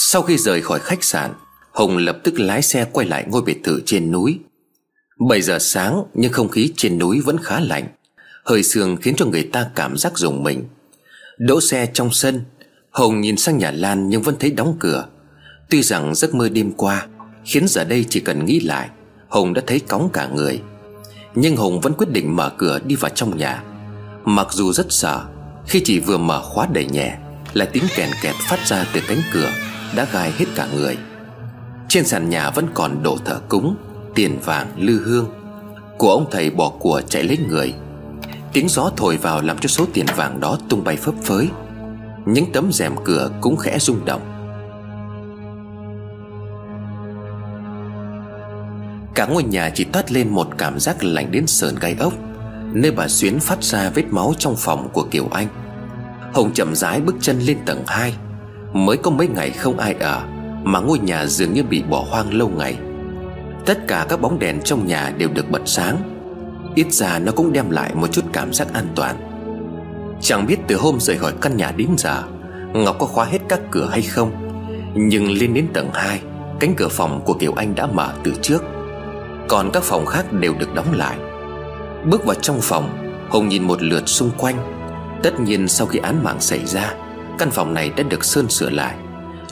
Sau khi rời khỏi khách sạn, Hùng lập tức lái xe quay lại ngôi biệt thự trên núi. 7 giờ sáng, nhưng không khí trên núi vẫn khá lạnh. Hơi sương khiến cho người ta cảm giác rùng mình. Đỗ xe trong sân, Hùng nhìn sang nhà Lan nhưng vẫn thấy đóng cửa. Tuy rằng giấc mơ đêm qua Khiến giờ đây chỉ cần nghĩ lại, Hùng đã thấy cóng cả người. Nhưng Hùng vẫn quyết định mở cửa đi vào trong nhà. Mặc dù rất sợ, Khi chỉ vừa mở khóa đẩy nhẹ Là tiếng kèn kẹt phát ra từ cánh cửa. Đã gai hết cả người. Trên sàn nhà vẫn còn đổ thở cúng, Tiền vàng, lư hương. Của ông thầy bỏ của chạy lấy người. Tiếng gió thổi vào làm cho số tiền vàng đó tung bay phấp phới. Những tấm rèm cửa cũng khẽ rung động. Cả ngôi nhà chỉ toát lên một cảm giác lạnh đến sờn gai ốc, Nơi bà Xuyến phát ra vết máu trong phòng của Kiều Anh. Hồng chậm rãi bước chân lên tầng 2 Mới có mấy ngày không ai ở, Mà ngôi nhà dường như bị bỏ hoang lâu ngày. Tất cả các bóng đèn trong nhà đều được bật sáng. Ít ra nó cũng đem lại một chút cảm giác an toàn. Chẳng biết từ hôm rời khỏi căn nhà đến giờ, Ngọc có khóa hết các cửa hay không, Nhưng lên đến tầng 2 Cánh cửa phòng của Kiều Anh đã mở từ trước. Còn các phòng khác đều được đóng lại. Bước vào trong phòng Hùng nhìn một lượt xung quanh. Tất nhiên sau khi án mạng xảy ra Căn phòng này đã được sơn sửa lại.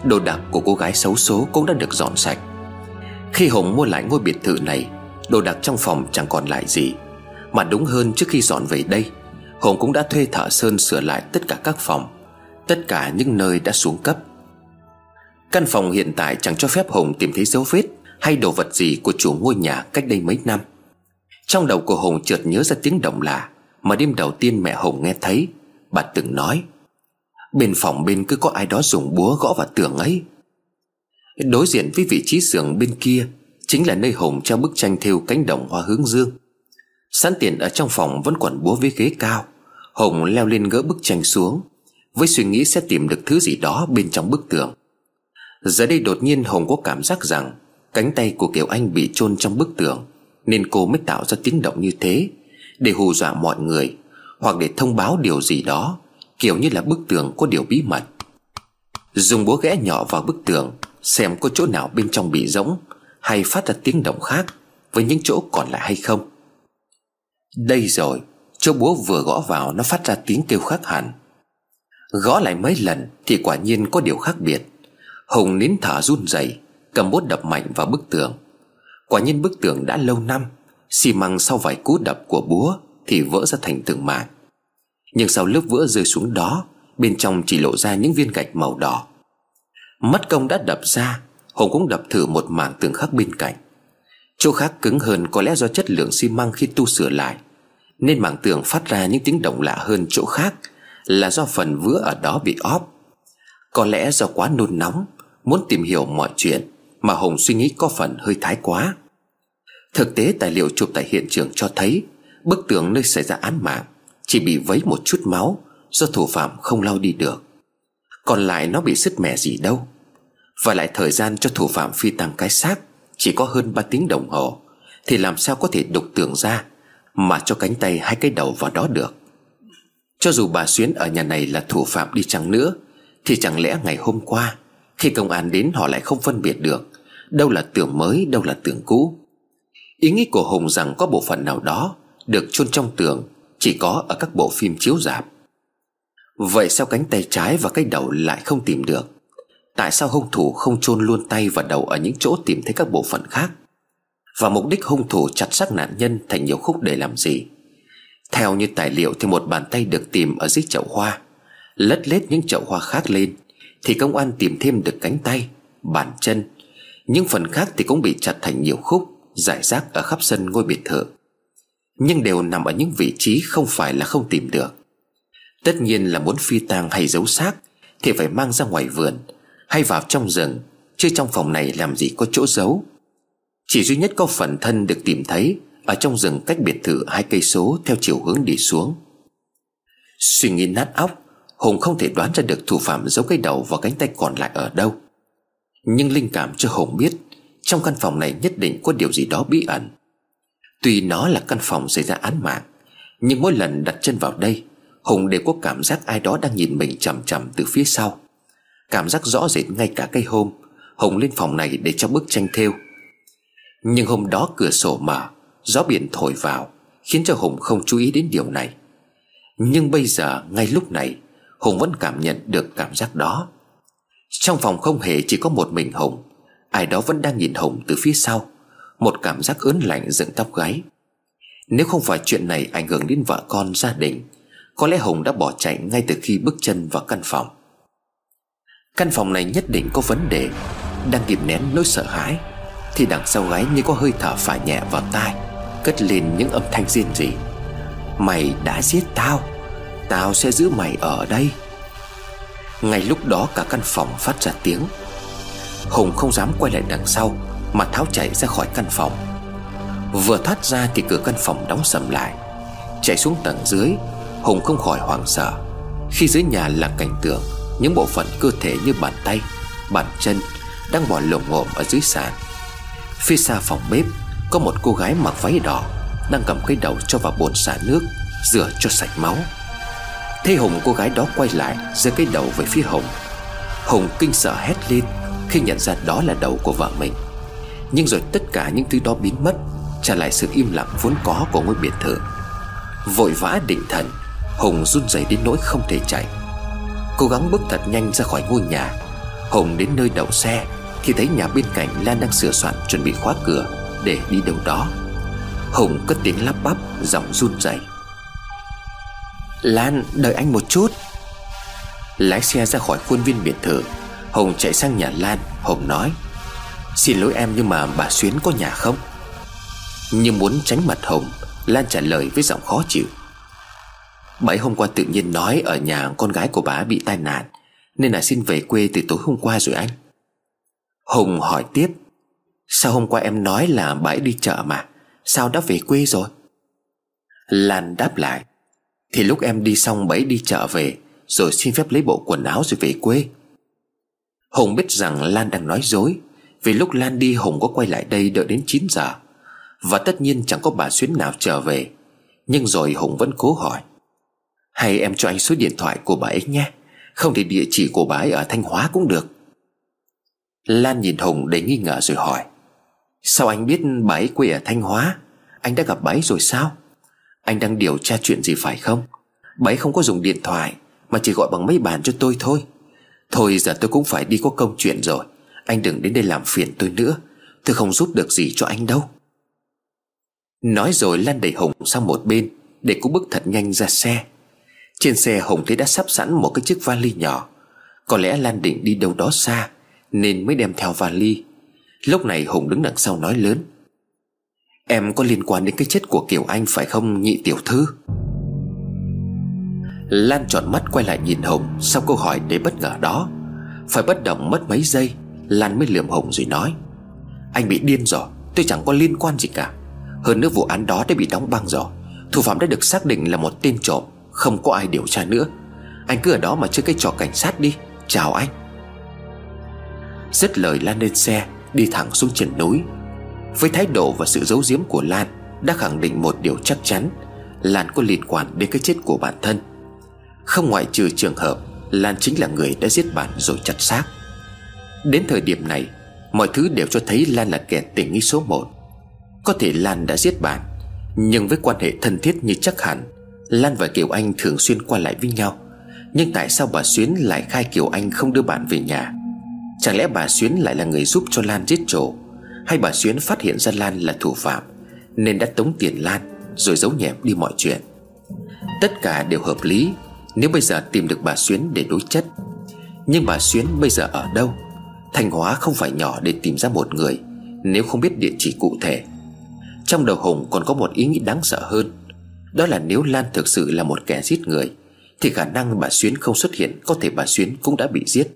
Đồ đạc của cô gái xấu số cũng đã được dọn sạch. Khi Hùng mua lại ngôi biệt thự này, Đồ đạc trong phòng chẳng còn lại gì. Mà đúng hơn trước khi dọn về đây Hùng cũng đã thuê thợ sơn sửa lại tất cả các phòng, Tất cả những nơi đã xuống cấp. Căn phòng hiện tại chẳng cho phép Hùng tìm thấy dấu vết Hay đồ vật gì của chủ ngôi nhà cách đây mấy năm. Trong đầu của Hùng chợt nhớ ra tiếng động lạ Mà đêm đầu tiên mẹ Hùng nghe thấy, Bà từng nói. Bên phòng bên cứ có ai đó dùng búa gõ vào tường ấy. Đối diện với vị trí xưởng bên kia Chính là nơi Hùng treo bức tranh thêu cánh đồng hoa hướng dương. Sẵn tiện ở trong phòng vẫn còn búa với ghế cao. Hùng leo lên gỡ bức tranh xuống, Với suy nghĩ sẽ tìm được thứ gì đó bên trong bức tường. Giờ đây đột nhiên Hùng có cảm giác rằng Cánh tay của Kiều Anh bị chôn trong bức tường, Nên cô mới tạo ra tiếng động như thế Để hù dọa mọi người, Hoặc để thông báo điều gì đó. Kiểu như là bức tường có điều bí mật. Dùng búa ghẽ nhỏ vào bức tường, Xem có chỗ nào bên trong bị rỗng, Hay phát ra tiếng động khác, Với những chỗ còn lại hay không. Đây rồi, Chỗ búa vừa gõ vào nó phát ra tiếng kêu khác hẳn. Gõ lại mấy lần Thì quả nhiên có điều khác biệt. Hùng nín thở run rẩy, Cầm bốt đập mạnh vào bức tường. Quả nhiên bức tường đã lâu năm, xi măng sau vài cú đập của búa Thì vỡ ra thành từng mảng. Nhưng sau lớp vữa rơi xuống đó, Bên trong chỉ lộ ra những viên gạch màu đỏ. Mất công đã đập ra, Hùng cũng đập thử một mảng tường khác bên cạnh. Chỗ khác cứng hơn có lẽ do chất lượng xi măng khi tu sửa lại, Nên mảng tường phát ra những tiếng động lạ hơn chỗ khác Là do phần vữa ở đó bị óp. Có lẽ do quá nôn nóng, Muốn tìm hiểu mọi chuyện Mà Hùng suy nghĩ có phần hơi thái quá. Thực tế tài liệu chụp tại hiện trường cho thấy Bức tường nơi xảy ra án mạng chỉ bị vấy một chút máu, Do thủ phạm không lau đi được. Còn lại nó bị sứt mẻ gì đâu. Và lại thời gian cho thủ phạm phi tăng cái xác Chỉ có hơn 3 tiếng đồng hồ, Thì làm sao có thể đục tường ra Mà cho cánh tay hai cái đầu vào đó được? Cho dù bà Xuyến ở nhà này là thủ phạm đi chăng nữa, Thì chẳng lẽ ngày hôm qua, Khi công an đến họ lại không phân biệt được Đâu là tường mới, đâu là tường cũ? Ý nghĩ của Hùng rằng có bộ phận nào đó Được chôn trong tường chỉ có ở các bộ phim chiếu rạp. Vậy sao cánh tay trái và cái đầu lại không tìm được? Tại sao hung thủ không chôn luôn tay và đầu Ở những chỗ tìm thấy các bộ phận khác? Và mục đích hung thủ chặt xác nạn nhân Thành nhiều khúc để làm gì? Theo như tài liệu thì một bàn tay được tìm Ở dưới chậu hoa Lất lết những chậu hoa khác lên, Thì công an tìm thêm được cánh tay, Bàn chân. Những phần khác thì cũng bị chặt thành nhiều khúc Giải rác ở khắp sân ngôi biệt thự. Nhưng đều nằm ở những vị trí Không phải là không tìm được. Tất nhiên là muốn phi tang hay giấu xác Thì phải mang ra ngoài vườn, Hay vào trong rừng, Chứ trong phòng này làm gì có chỗ giấu. Chỉ duy nhất có phần thân được tìm thấy Ở trong rừng cách biệt thự hai cây số Theo chiều hướng đi xuống. Suy nghĩ nát óc, Hùng không thể đoán ra được thủ phạm giấu cái đầu và cánh tay còn lại ở đâu. Nhưng linh cảm cho Hùng biết, Trong căn phòng này nhất định có điều gì đó bí ẩn. Tuy nó là căn phòng xảy ra án mạng, Nhưng mỗi lần đặt chân vào đây, Hùng đều có cảm giác ai đó đang nhìn mình chằm chằm từ phía sau. Cảm giác rõ rệt ngay cả cây hôm, Hùng lên phòng này để cho bức tranh thêu Nhưng hôm đó cửa sổ mở, Gió biển thổi vào, Khiến cho Hùng không chú ý đến điều này. Nhưng bây giờ, ngay lúc này, Hùng vẫn cảm nhận được cảm giác đó. Trong phòng không hề chỉ có một mình Hùng, Ai đó vẫn đang nhìn Hùng từ phía sau. Một cảm giác ớn lạnh dựng tóc gáy Nếu không phải chuyện này ảnh hưởng đến vợ con, gia đình, Có lẽ Hùng đã bỏ chạy ngay từ khi bước chân vào căn phòng. Căn phòng này nhất định có vấn đề. Đang kìm nén nỗi sợ hãi, Thì đằng sau gáy như có hơi thở phả nhẹ vào tai, Cất lên những âm thanh riêng gì. Mày đã giết tao Tao sẽ giữ mày ở đây. Ngay lúc đó cả căn phòng phát ra tiếng. Hùng không dám quay lại đằng sau mà tháo chạy ra khỏi căn phòng. Vừa thoát ra thì cửa căn phòng đóng sầm lại. Chạy xuống tầng dưới, Hùng không khỏi hoảng sợ. Khi dưới nhà là cảnh tượng, Những bộ phận cơ thể như bàn tay, Bàn chân Đang bò lồm ngộm ở dưới sàn. Phía xa phòng bếp, Có một cô gái mặc váy đỏ Đang cầm cái đầu cho vào bồn xả nước, Rửa cho sạch máu. Thấy Hùng, cô gái đó quay lại, giơ cái đầu về phía Hùng. Hùng kinh sợ hét lên Khi nhận ra đó là đầu của vợ mình. Nhưng rồi tất cả những thứ đó biến mất, Trả lại sự im lặng vốn có của ngôi biệt thự. Vội vã định thần, Hùng run rẩy đến nỗi không thể chạy. Cố gắng bước thật nhanh ra khỏi ngôi nhà. Hùng đến nơi đậu xe Thì thấy nhà bên cạnh Lan đang sửa soạn chuẩn bị khóa cửa Để đi đâu đó. Hùng cất tiếng lắp bắp, Giọng run rẩy. Lan, đợi anh một chút. Lái xe ra khỏi khuôn viên biệt thự, Hùng chạy sang nhà Lan, Hùng nói. Xin lỗi em nhưng mà bà Xuyến có nhà không? Như muốn tránh mặt Hùng Lan trả lời với giọng khó chịu. Bà ấy hôm qua tự nhiên nói Ở nhà con gái của bà bị tai nạn, Nên là xin về quê từ tối hôm qua rồi anh. Hùng hỏi tiếp, Sao hôm qua em nói là bà ấy đi chợ mà? Sao đã về quê rồi? Lan đáp lại, thì lúc em đi xong bấy đi chợ về, Rồi xin phép lấy bộ quần áo rồi về quê. Hùng biết rằng Lan đang nói dối vì lúc Lan đi Hùng có quay lại đây đợi đến 9 giờ. Và tất nhiên chẳng có bà Xuyến nào trở về. Nhưng rồi Hùng vẫn cố hỏi. Hay em cho anh số điện thoại của bà ấy nhé. Không thì địa chỉ của bà ấy ở Thanh Hóa cũng được. Lan nhìn Hùng để nghi ngờ rồi hỏi. Sao anh biết bà ấy quê ở Thanh Hóa? Anh đã gặp bà ấy rồi sao? Anh đang điều tra chuyện gì phải không? Bà ấy không có dùng điện thoại, Mà chỉ gọi bằng mấy bàn cho tôi thôi. Thôi giờ tôi cũng phải đi có công chuyện rồi. Anh đừng đến đây làm phiền tôi nữa. Tôi không giúp được gì cho anh đâu. Nói rồi Lan đẩy Hùng sang một bên, Để cũng bước thật nhanh ra xe. Trên xe Hùng thấy đã sắp sẵn một cái chiếc vali nhỏ. Có lẽ Lan định đi đâu đó xa, Nên mới đem theo vali. Lúc này Hùng đứng đằng sau nói lớn. Em có liên quan đến cái chết của Kiều Anh phải không, nhị tiểu thư? Lan tròn mắt quay lại nhìn Hùng Sau câu hỏi để bất ngờ đó. Phải bất động mất mấy giây Lan mới lườm hồng rồi nói, Anh bị điên rồi, Tôi chẳng có liên quan gì cả. Hơn nữa vụ án đó đã bị đóng băng rồi. Thủ phạm đã được xác định là một tên trộm, Không có ai điều tra nữa. Anh cứ ở đó mà chơi cái trò cảnh sát đi. Chào anh. Dứt lời, Lan lên xe, Đi thẳng xuống chân núi. Với thái độ và sự giấu giếm của Lan, Đã khẳng định một điều chắc chắn, Lan có liên quan đến cái chết của bản thân. Không ngoại trừ trường hợp Lan chính là người đã giết bạn rồi chặt xác. Đến thời điểm này, Mọi thứ đều cho thấy Lan là kẻ tình nghi số một. Có thể Lan đã giết bạn, Nhưng với quan hệ thân thiết như chắc hẳn, Lan và Kiều Anh thường xuyên qua lại với nhau. Nhưng tại sao bà Xuyến lại khai Kiều Anh không đưa bạn về nhà? Chẳng lẽ bà Xuyến lại là người giúp cho Lan giết trổ hay bà Xuyến phát hiện ra Lan là thủ phạm, Nên đã tống tiền Lan, Rồi giấu nhẹm đi mọi chuyện? Tất cả đều hợp lý, Nếu bây giờ tìm được bà Xuyến để đối chất. Nhưng bà Xuyến bây giờ ở đâu? Thanh Hóa không phải nhỏ để tìm ra một người, Nếu không biết địa chỉ cụ thể. Trong đầu Hùng còn có một ý nghĩ đáng sợ hơn, Đó là nếu Lan thực sự là một kẻ giết người, Thì khả năng bà Xuyến không xuất hiện Có thể bà Xuyến cũng đã bị giết.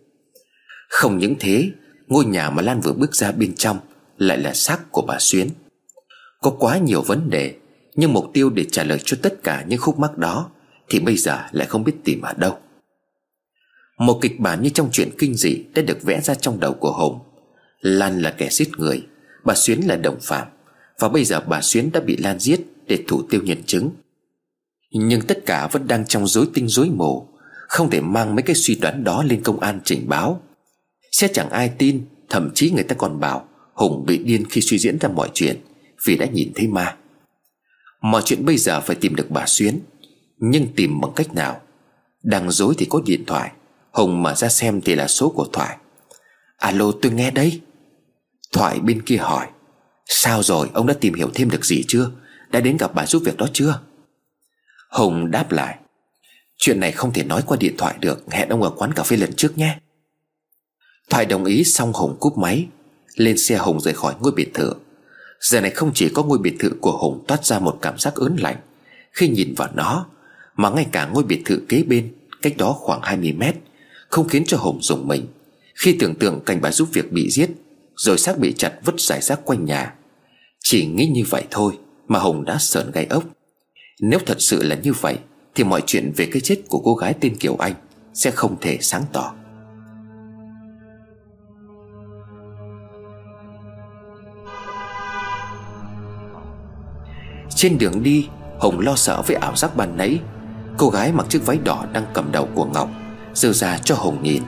Không những thế, Ngôi nhà mà Lan vừa bước ra bên trong lại là xác của bà Xuyến. Có quá nhiều vấn đề, Nhưng mục tiêu để trả lời cho tất cả những khúc mắc đó Thì bây giờ lại không biết tìm ở đâu. Một kịch bản như trong chuyện kinh dị Đã được vẽ ra trong đầu của Hùng Lan là kẻ giết người, Bà Xuyến là đồng phạm, Và bây giờ bà Xuyến đã bị Lan giết Để thủ tiêu nhân chứng. Nhưng tất cả vẫn đang trong rối tinh rối mù, Không thể mang mấy cái suy đoán đó lên công an trình báo. Sẽ chẳng ai tin, Thậm chí người ta còn bảo Hùng bị điên khi suy diễn ra mọi chuyện Vì đã nhìn thấy ma. Mọi chuyện bây giờ phải tìm được bà Xuyến, Nhưng tìm bằng cách nào? Đang dối thì có điện thoại Hùng mở ra xem thì là số của Thoại. Alo, tôi nghe đấy. Thoại bên kia hỏi, Sao rồi? Ông đã tìm hiểu thêm được gì chưa? Đã đến gặp bà giúp việc đó chưa? Hùng đáp lại, Chuyện này không thể nói qua điện thoại được, Hẹn ông ở quán cà phê lần trước nhé. Thoại đồng ý, xong Hùng cúp máy, Lên xe Hùng rời khỏi ngôi biệt thự. Giờ này không chỉ có ngôi biệt thự của Hùng toát ra một cảm giác ớn lạnh. Khi nhìn vào nó, Mà ngay cả ngôi biệt thự kế bên, Cách đó khoảng 20 mét không khiến cho Hùng dùng mình. Khi tưởng tượng cảnh bà giúp việc bị giết, Rồi xác bị chặt vứt giải rác quanh nhà, Chỉ nghĩ như vậy thôi Mà Hùng đã sợn gai ốc. Nếu thật sự là như vậy, Thì mọi chuyện về cái chết của cô gái tên Kiều Anh Sẽ không thể sáng tỏ. Trên đường đi, Hùng lo sợ với ảo giác ban nãy. Cô gái mặc chiếc váy đỏ đang cầm đầu của Ngọc Dơ ra cho Hồng nhìn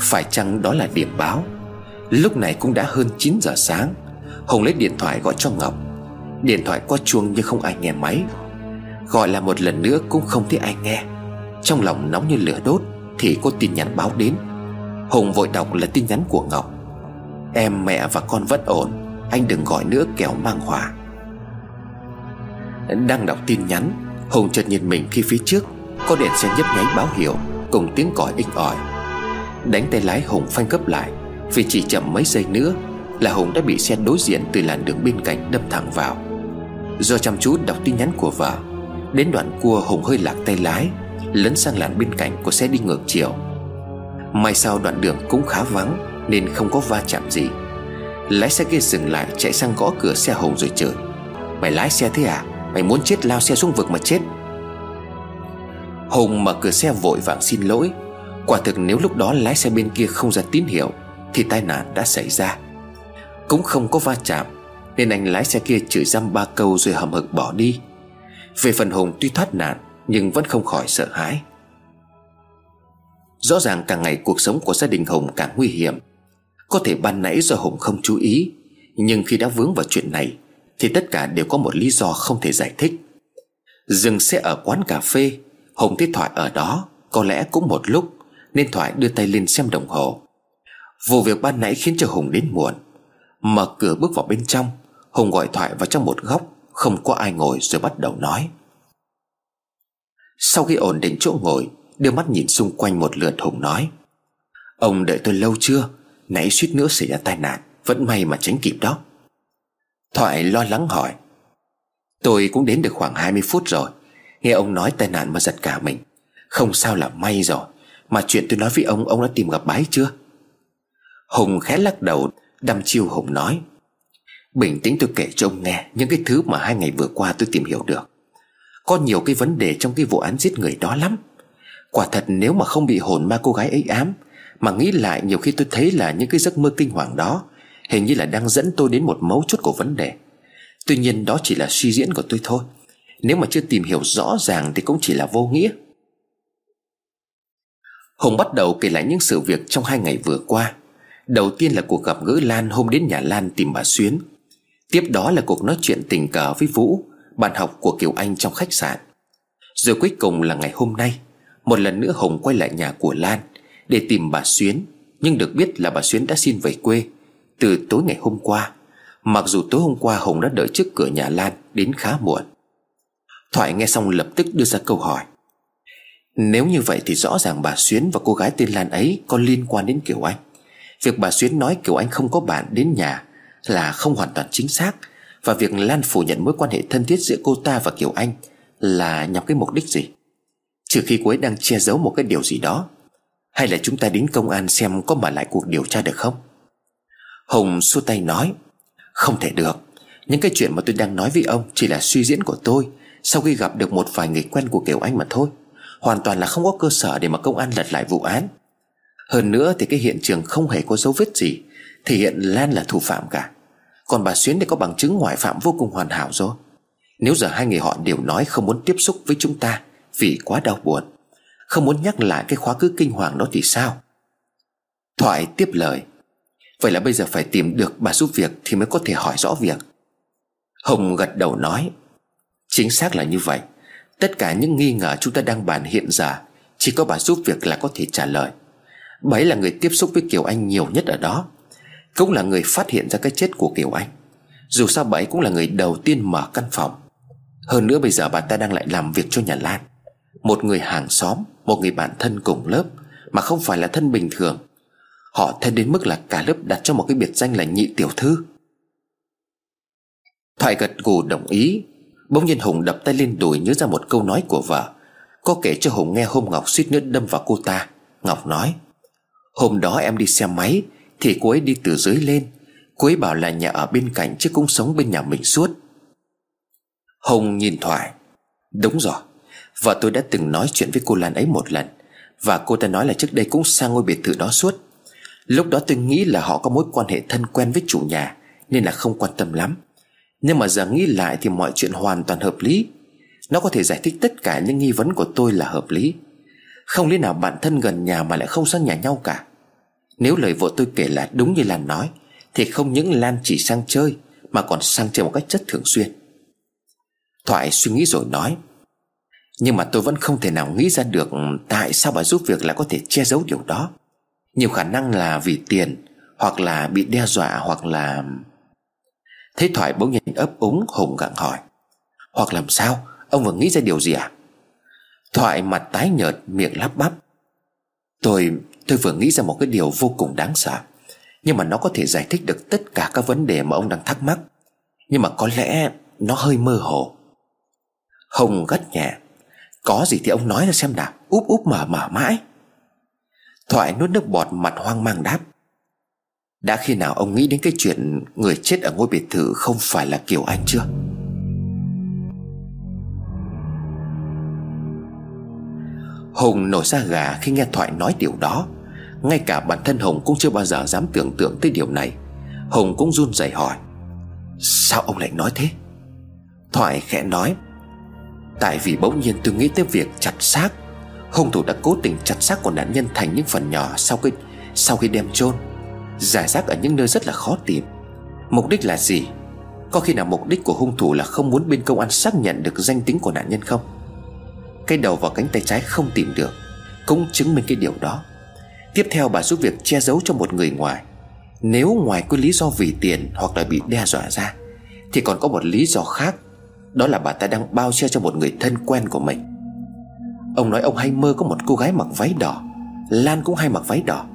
Phải chăng đó là điểm báo? Lúc này cũng đã hơn 9 giờ sáng. Hồng lấy điện thoại gọi cho Ngọc. Điện thoại có chuông nhưng không ai nghe máy. Gọi là một lần nữa cũng không thấy ai nghe. Trong lòng nóng như lửa đốt Thì có tin nhắn báo đến. Hùng vội đọc là tin nhắn của Ngọc. Em, mẹ và con vẫn ổn. Anh đừng gọi nữa, kẻo mang hỏa đang đọc tin nhắn Hùng chợt nhìn mình khi phía trước, Có đèn xe nhấp nháy báo hiệu. Cùng tiếng còi inh ỏi. Đánh tay lái Hùng phanh gấp lại, Vì chỉ chậm mấy giây nữa Là Hùng đã bị xe đối diện từ làn đường bên cạnh đâm thẳng vào. Do chăm chú đọc tin nhắn của vợ, Đến đoạn cua Hùng hơi lạc tay lái, Lấn sang làn bên cạnh của xe đi ngược chiều. May sao đoạn đường cũng khá vắng Nên không có va chạm gì. Lái xe kia dừng lại chạy sang gõ cửa xe Hùng rồi chửi. Mày lái xe thế à? Mày muốn chết lao xe xuống vực mà chết. Hùng mở cửa xe vội vàng xin lỗi. Quả thực nếu lúc đó lái xe bên kia không ra tín hiệu, Thì tai nạn đã xảy ra. Cũng không có va chạm, Nên anh lái xe kia chửi răm ba câu rồi hầm hực bỏ đi. Về phần Hùng tuy thoát nạn, Nhưng vẫn không khỏi sợ hãi. Rõ ràng càng ngày cuộc sống của gia đình Hùng càng nguy hiểm. Có thể ban nãy do Hùng không chú ý, Nhưng khi đã vướng vào chuyện này, thì tất cả đều có một lý do không thể giải thích. Dừng xe ở quán cà phê Hùng thấy Thoại ở đó, Có lẽ cũng một lúc, Nên Thoại đưa tay lên xem đồng hồ. Vụ việc ban nãy khiến cho Hùng đến muộn. Mở cửa bước vào bên trong, Hùng gọi Thoại vào trong một góc, Không có ai ngồi rồi bắt đầu nói. Sau khi ổn định chỗ ngồi, Đưa mắt nhìn xung quanh một lượt, Hùng nói. Ông đợi tôi lâu chưa? Nãy suýt nữa xảy ra tai nạn, Vẫn may mà tránh kịp đó. Thoại lo lắng hỏi. Tôi cũng đến được khoảng 20 phút rồi. Nghe ông nói tai nạn mà giật cả mình. Không sao là may rồi, Mà chuyện tôi nói với ông Ông đã tìm gặp bái chưa? Hùng khẽ lắc đầu, Đăm chiêu Hùng nói, Bình tĩnh tôi kể cho ông nghe Những cái thứ mà hai ngày vừa qua tôi tìm hiểu được. Có nhiều cái vấn đề trong cái vụ án giết người đó lắm. Quả thật nếu mà không bị hồn ma cô gái ấy ám, Mà nghĩ lại nhiều khi tôi thấy là những cái giấc mơ kinh hoàng đó Hình như là đang dẫn tôi đến một mấu chốt của vấn đề. Tuy nhiên đó chỉ là suy diễn của tôi thôi. Nếu mà chưa tìm hiểu rõ ràng Thì cũng chỉ là vô nghĩa. Hùng bắt đầu kể lại những sự việc trong hai ngày vừa qua. Đầu tiên là cuộc gặp gỡ Lan hôm đến nhà Lan tìm bà Xuyến. Tiếp đó là cuộc nói chuyện tình cờ với Vũ, Bạn học của Kiều Anh trong khách sạn. Rồi cuối cùng là ngày hôm nay, Một lần nữa Hùng quay lại nhà của Lan Để tìm bà Xuyến. Nhưng được biết là bà Xuyến đã xin về quê từ tối ngày hôm qua. Mặc dù tối hôm qua Hùng đã đợi trước cửa nhà Lan Đến khá muộn. Thoại nghe xong lập tức đưa ra câu hỏi. Nếu như vậy thì rõ ràng bà Xuyến và cô gái tên Lan ấy Có liên quan đến Kiều Anh. Việc bà Xuyến nói Kiều Anh không có bạn đến nhà Là không hoàn toàn chính xác. Và việc Lan phủ nhận mối quan hệ thân thiết giữa cô ta và Kiều Anh Là nhằm cái mục đích gì? Trừ khi cô ấy đang che giấu một cái điều gì đó, Hay là chúng ta đến công an xem có mở lại cuộc điều tra được không? Hùng xua tay nói, Không thể được. Những cái chuyện mà tôi đang nói với ông Chỉ là suy diễn của tôi. Sau khi gặp được một vài người quen của Kiều Anh mà thôi, Hoàn toàn là không có cơ sở để mà công an lật lại vụ án. Hơn nữa thì cái hiện trường không hề có dấu vết gì, Thể hiện Lan là thủ phạm cả. Còn bà Xuyến thì có bằng chứng ngoại phạm vô cùng hoàn hảo rồi. Nếu giờ hai người họ đều nói không muốn tiếp xúc với chúng ta Vì quá đau buồn, Không muốn nhắc lại cái khóa cứ kinh hoàng đó thì sao? Thoại tiếp lời. Vậy là bây giờ phải tìm được bà giúp việc Thì mới có thể hỏi rõ việc. Hồng gật đầu nói Chính xác là như vậy. Tất cả những nghi ngờ chúng ta đang bàn hiện giờ, Chỉ có bà giúp việc là có thể trả lời. Bà ấy là người tiếp xúc với Kiều Anh nhiều nhất ở đó, Cũng là người phát hiện ra cái chết của Kiều Anh. Dù sao bà ấy cũng là người đầu tiên mở căn phòng. Hơn nữa bây giờ bà ta đang lại làm việc cho nhà Lan. Một người hàng xóm, Một người bạn thân cùng lớp, Mà không phải là thân bình thường. Họ thân đến mức là cả lớp đặt cho một cái biệt danh là nhị tiểu thư. Thoại gật gù đồng ý Bỗng nhiên Hùng đập tay lên đùi nhớ ra một câu nói của vợ. Có kể cho Hùng nghe hôm Ngọc suýt nữa đâm vào cô ta. Ngọc nói, Hôm đó em đi xe máy, Thì cô ấy đi từ dưới lên. Cô ấy bảo là nhà ở bên cạnh chứ cũng sống bên nhà mình suốt. Hùng nhìn Thoại, Đúng rồi, Vợ tôi đã từng nói chuyện với cô Lan ấy một lần, Và cô ta nói là trước đây cũng sang ngôi biệt thự đó suốt. Lúc đó tôi nghĩ là họ có mối quan hệ thân quen với chủ nhà, Nên là không quan tâm lắm. Nhưng mà giờ nghĩ lại thì mọi chuyện hoàn toàn hợp lý. Nó có thể giải thích tất cả những nghi vấn của tôi là hợp lý. Không lý nào bạn thân gần nhà mà lại không sang nhà nhau cả. Nếu lời vợ tôi kể là đúng như Lan nói, Thì không những Lan chỉ sang chơi, Mà còn sang chơi một cách rất thường xuyên. Thoại suy nghĩ rồi nói, Nhưng mà tôi vẫn không thể nào nghĩ ra được Tại sao bà giúp việc lại có thể che giấu điều đó. Nhiều khả năng là vì tiền, Hoặc là bị đe dọa, Hoặc là Thế Thoại bỗng nhìn ấp úng Hùng gặng hỏi. Hoặc làm sao? Ông vừa nghĩ ra điều gì à? Thoại mặt tái nhợt, miệng lắp bắp. Tôi tôi vừa nghĩ ra một cái điều vô cùng đáng sợ. Nhưng mà nó có thể giải thích được tất cả các vấn đề mà ông đang thắc mắc. Nhưng mà có lẽ nó hơi mơ hồ. Hồng gắt nhẹ. Có gì thì ông nói ra xem nào. Úp úp mở mở mãi. Thoại nuốt nước bọt mặt hoang mang đáp. Đã khi nào ông nghĩ đến cái chuyện Người chết ở ngôi biệt thự không phải là Kiều Anh chưa? Hùng nổi ra gà khi nghe Thoại nói điều đó. Ngay cả bản thân Hùng cũng chưa bao giờ dám tưởng tượng tới điều này. Hùng cũng run rẩy hỏi, Sao ông lại nói thế? Thoại khẽ nói, Tại vì bỗng nhiên tôi nghĩ tới việc chặt xác. Hung thủ đã cố tình chặt xác của nạn nhân thành những phần nhỏ sau khi sau khi đem chôn. Giải rác ở những nơi rất là khó tìm. Mục đích là gì? Có khi nào mục đích của hung thủ là không muốn bên công an xác nhận được danh tính của nạn nhân không? Cái đầu và cánh tay trái không tìm được, Cũng chứng minh cái điều đó. Tiếp theo bà giúp việc che giấu cho một người ngoài. Nếu ngoài cái lý do vì tiền hoặc là bị đe dọa ra, Thì còn có một lý do khác, Đó là bà ta đang bao che cho một người thân quen của mình. Ông nói ông hay mơ có một cô gái mặc váy đỏ, Lan cũng hay mặc váy đỏ.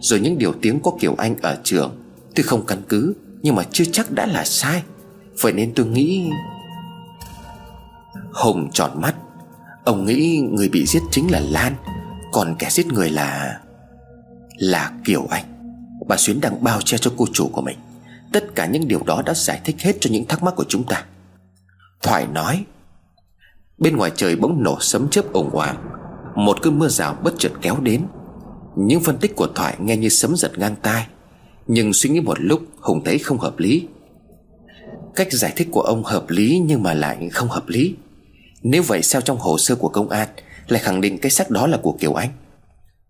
Rồi những điều tiếng có Kiều Anh ở trường tuy không căn cứ, Nhưng mà chưa chắc đã là sai. Vậy nên tôi nghĩ Hùng tròn mắt. Ông nghĩ người bị giết chính là Lan, Còn kẻ giết người là Là Kiều Anh. Bà Xuyến đang bao che cho cô chủ của mình. Tất cả những điều đó đã giải thích hết cho những thắc mắc của chúng ta. Thoại nói, Bên ngoài trời bỗng nổ sấm chớp ồn ào Một cơn mưa rào bất chợt kéo đến. Những phân tích của Thoại nghe như sấm giật ngang tai, Nhưng suy nghĩ một lúc, Hùng thấy không hợp lý. Cách giải thích của ông hợp lý Nhưng mà lại không hợp lý. Nếu vậy sao trong hồ sơ của công an Lại khẳng định cái xác đó là của Kiều Anh?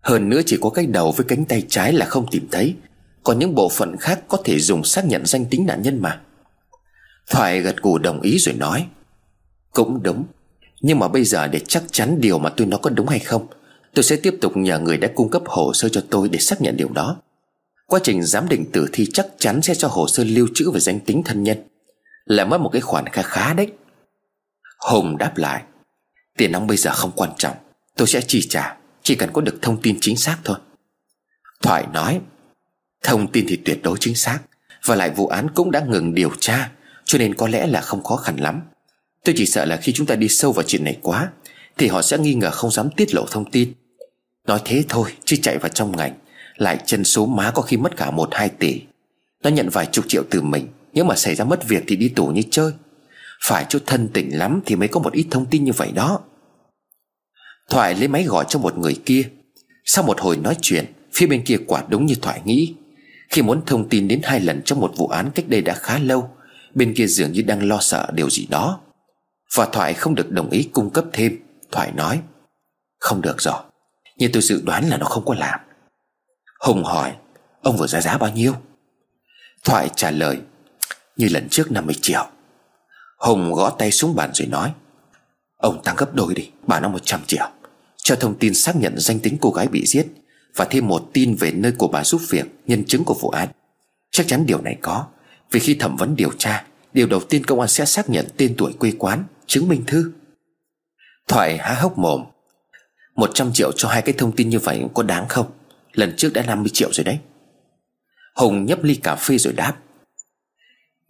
Hơn nữa chỉ có cái đầu với cánh tay trái là không tìm thấy, Còn những bộ phận khác có thể dùng xác nhận danh tính nạn nhân mà. Thoại gật gù đồng ý rồi nói, Cũng đúng, nhưng mà bây giờ để chắc chắn điều mà tôi nói có đúng hay không Tôi sẽ tiếp tục nhờ người đã cung cấp hồ sơ cho tôi để xác nhận điều đó. Quá trình giám định tử thi chắc chắn sẽ cho hồ sơ lưu trữ về danh tính thân nhân. Là mất một cái khoản khá khá đấy. Hùng đáp lại, Tiền nóng bây giờ không quan trọng. Tôi sẽ chi trả, Chỉ cần có được thông tin chính xác thôi. Thoại nói, Thông tin thì tuyệt đối chính xác, Và lại vụ án cũng đã ngừng điều tra, Cho nên có lẽ là không khó khăn lắm. Tôi chỉ sợ là khi chúng ta đi sâu vào chuyện này quá, Thì họ sẽ nghi ngờ không dám tiết lộ thông tin. Nói thế thôi, chứ chạy vào trong ngành. Lại chân số má có khi mất cả một, hai tỷ. Nó nhận vài chục triệu từ mình. Nhưng mà xảy ra mất việc thì đi tù như chơi. Phải chút thân tình lắm Thì mới có một ít thông tin như vậy đó. Thoại lấy máy gọi cho một người kia. Sau một hồi nói chuyện, Phía bên kia quả đúng như Thoại nghĩ. Khi muốn thông tin đến hai lần trong một vụ án cách đây đã khá lâu, Bên kia dường như đang lo sợ điều gì đó. Và Thoại không được đồng ý cung cấp thêm. Thoại nói, Không được rồi. Nhưng tôi dự đoán là nó không có làm. Hùng hỏi, Ông vừa ra giá bao nhiêu? Thoại trả lời, Như lần trước 50 triệu. Hùng gõ tay xuống bàn rồi nói, Ông tăng gấp đôi đi, Bảo nó 100 triệu. Cho thông tin xác nhận danh tính cô gái bị giết Và thêm một tin về nơi của bà giúp việc, Nhân chứng của vụ án. Chắc chắn điều này có, Vì khi thẩm vấn điều tra, Điều đầu tiên công an sẽ xác nhận tên tuổi quê quán, Chứng minh thư. Thoại há hốc mồm. 100 triệu cho hai cái thông tin như vậy có đáng không? Lần trước đã 50 triệu rồi đấy. Hùng nhấp ly cà phê rồi đáp.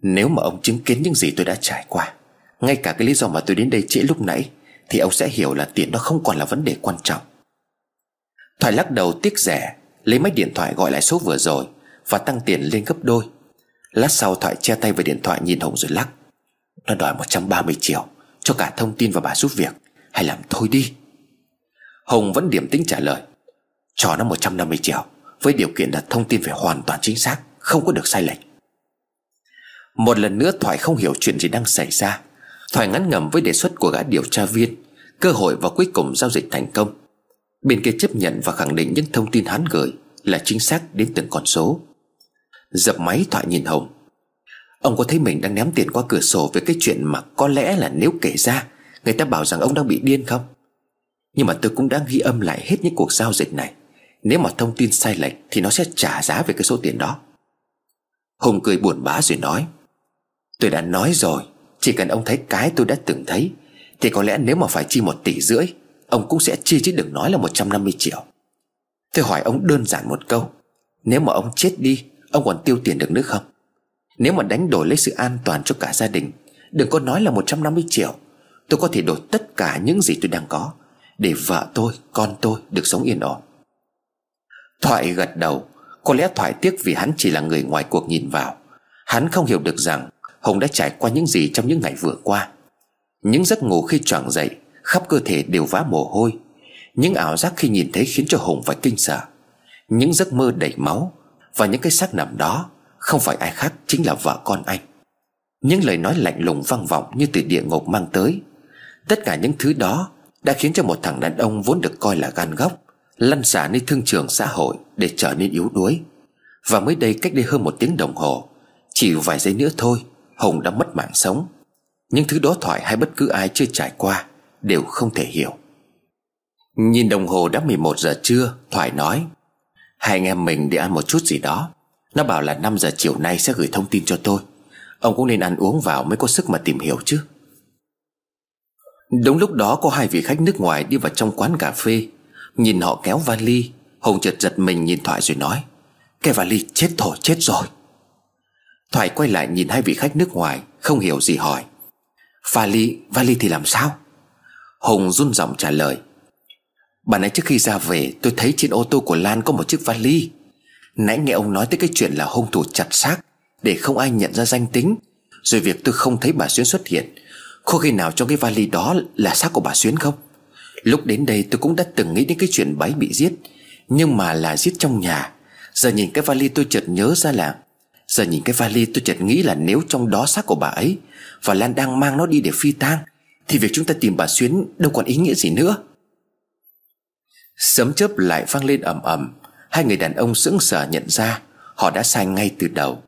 Nếu mà ông chứng kiến những gì tôi đã trải qua, Ngay cả cái lý do mà tôi đến đây trễ lúc nãy, Thì ông sẽ hiểu là tiền đó không còn là vấn đề quan trọng. Thoại lắc đầu tiếc rẻ, Lấy máy điện thoại gọi lại số vừa rồi Và tăng tiền lên gấp đôi. Lát sau Thoại che tay vào điện thoại nhìn Hùng rồi lắc. Nó đòi 130 triệu Cho cả thông tin và bà giúp việc. Hay làm thôi đi. Hùng vẫn điểm tính trả lời. Cho nó 150 triệu, Với điều kiện là thông tin phải hoàn toàn chính xác, Không có được sai lệch. Một lần nữa Thoại không hiểu chuyện gì đang xảy ra. Thoại ngắn ngầm với đề xuất của gã điều tra viên, Cơ hội và cuối cùng giao dịch thành công. Bên kia chấp nhận và khẳng định những thông tin hắn gửi Là chính xác đến từng con số. Dập máy, Thoại nhìn Hồng Ông có thấy mình đang ném tiền qua cửa sổ Về cái chuyện mà có lẽ là nếu kể ra, Người ta bảo rằng ông đang bị điên không? Nhưng mà tôi cũng đã ghi âm lại hết những cuộc giao dịch này. Nếu mà thông tin sai lệch Thì nó sẽ trả giá về cái số tiền đó. Hùng cười buồn bã rồi nói, Tôi đã nói rồi, Chỉ cần ông thấy cái tôi đã từng thấy, Thì có lẽ nếu mà phải chi một tỷ rưỡi, Ông cũng sẽ chi chứ đừng nói là 150 triệu. Tôi hỏi ông đơn giản một câu, Nếu mà ông chết đi, Ông còn tiêu tiền được nữa không? Nếu mà đánh đổi lấy sự an toàn cho cả gia đình, Đừng có nói là 150 triệu, Tôi có thể đổi tất cả những gì tôi đang có. Để vợ tôi, con tôi được sống yên ổn. Thoại gật đầu. Có lẽ Thoại tiếc vì hắn chỉ là người ngoài cuộc nhìn vào. Hắn không hiểu được rằng Hùng đã trải qua những gì trong những ngày vừa qua. Những giấc ngủ khi choàng dậy Khắp cơ thể đều vã mồ hôi. Những ảo giác khi nhìn thấy khiến cho Hùng phải kinh sợ. Những giấc mơ đầy máu Và những cái xác nằm đó Không phải ai khác chính là vợ con anh. Những lời nói lạnh lùng vang vọng Như từ địa ngục mang tới. Tất cả những thứ đó đã khiến cho một thằng đàn ông vốn được coi là gan góc, Lăn xả nơi thương trường xã hội Để trở nên yếu đuối. Và mới đây cách đây hơn một tiếng đồng hồ, Chỉ vài giây nữa thôi, Hùng đã mất mạng sống. Những thứ đó thoại hay bất cứ ai chưa trải qua Đều không thể hiểu. Nhìn đồng hồ đã 11 giờ trưa Thoại nói, Hai anh em mình đi ăn một chút gì đó. Nó bảo là 5 giờ chiều nay sẽ gửi thông tin cho tôi. Ông cũng nên ăn uống vào mới có sức mà tìm hiểu chứ. Đúng lúc đó có hai vị khách nước ngoài đi vào trong quán cà phê. Nhìn họ kéo vali Hùng chợt giật mình nhìn Thoại rồi nói Cái vali chết thổ chết rồi. Thoại quay lại nhìn hai vị khách nước ngoài Không hiểu gì hỏi Vali, vali thì làm sao? Hùng run giọng trả lời Bà nãy trước khi ra về Tôi thấy trên ô tô của Lan có một chiếc vali. Nãy nghe ông nói tới cái chuyện là hung thủ chặt xác Để không ai nhận ra danh tính. Rồi việc tôi không thấy bà Xuyến xuất hiện có khi nào trong cái vali đó là xác của bà Xuyến không? Lúc đến đây tôi cũng đã từng nghĩ đến cái chuyện bấy bị giết, Nhưng mà là giết trong nhà. Giờ nhìn cái vali tôi chợt nhớ ra là, Giờ nhìn cái vali tôi chợt nghĩ là nếu trong đó xác của bà ấy Và Lan đang mang nó đi để phi tang, Thì việc chúng ta tìm bà Xuyến đâu còn ý nghĩa gì nữa. Sấm chớp lại vang lên ầm ầm. Hai người đàn ông sững sờ nhận ra, Họ đã sai ngay từ đầu.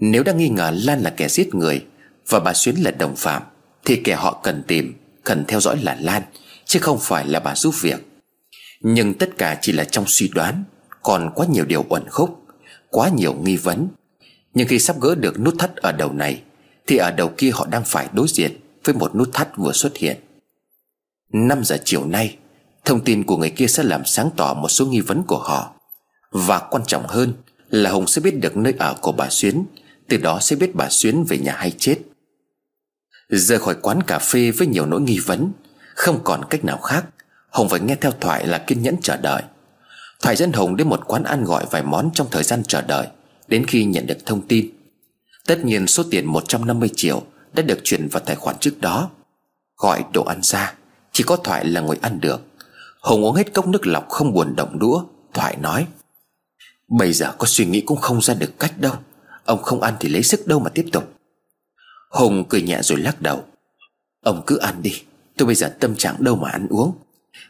Nếu đã nghi ngờ Lan là kẻ giết người Và bà Xuyến là đồng phạm thì kẻ họ cần tìm, Cần theo dõi là Lan, Chứ không phải là bà giúp việc. Nhưng tất cả chỉ là trong suy đoán, Còn quá nhiều điều uẩn khúc, Quá nhiều nghi vấn. Nhưng khi sắp gỡ được nút thắt ở đầu này, Thì ở đầu kia họ đang phải đối diện Với một nút thắt vừa xuất hiện. 5 giờ chiều nay, Thông tin của người kia sẽ làm sáng tỏ một số nghi vấn của họ. Và quan trọng hơn là Hùng sẽ biết được nơi ở của bà Xuyến, Từ đó sẽ biết bà Xuyến về nhà hay chết. Rời khỏi quán cà phê với nhiều nỗi nghi vấn. Không còn cách nào khác. Hùng phải nghe theo Thoại là kiên nhẫn chờ đợi. Thoại dẫn Hùng đến một quán ăn gọi vài món trong thời gian chờ đợi, Đến khi nhận được thông tin. Tất nhiên số tiền 150 triệu Đã được chuyển vào tài khoản trước đó. Gọi đồ ăn ra, Chỉ có Thoại là ngồi ăn được. Hùng uống hết cốc nước lọc không buồn động đũa, Thoại nói. Bây giờ có suy nghĩ cũng không ra được cách đâu. Ông không ăn thì lấy sức đâu mà tiếp tục. Hùng cười nhẹ rồi lắc đầu. Ông cứ ăn đi, Tôi bây giờ tâm trạng đâu mà ăn uống.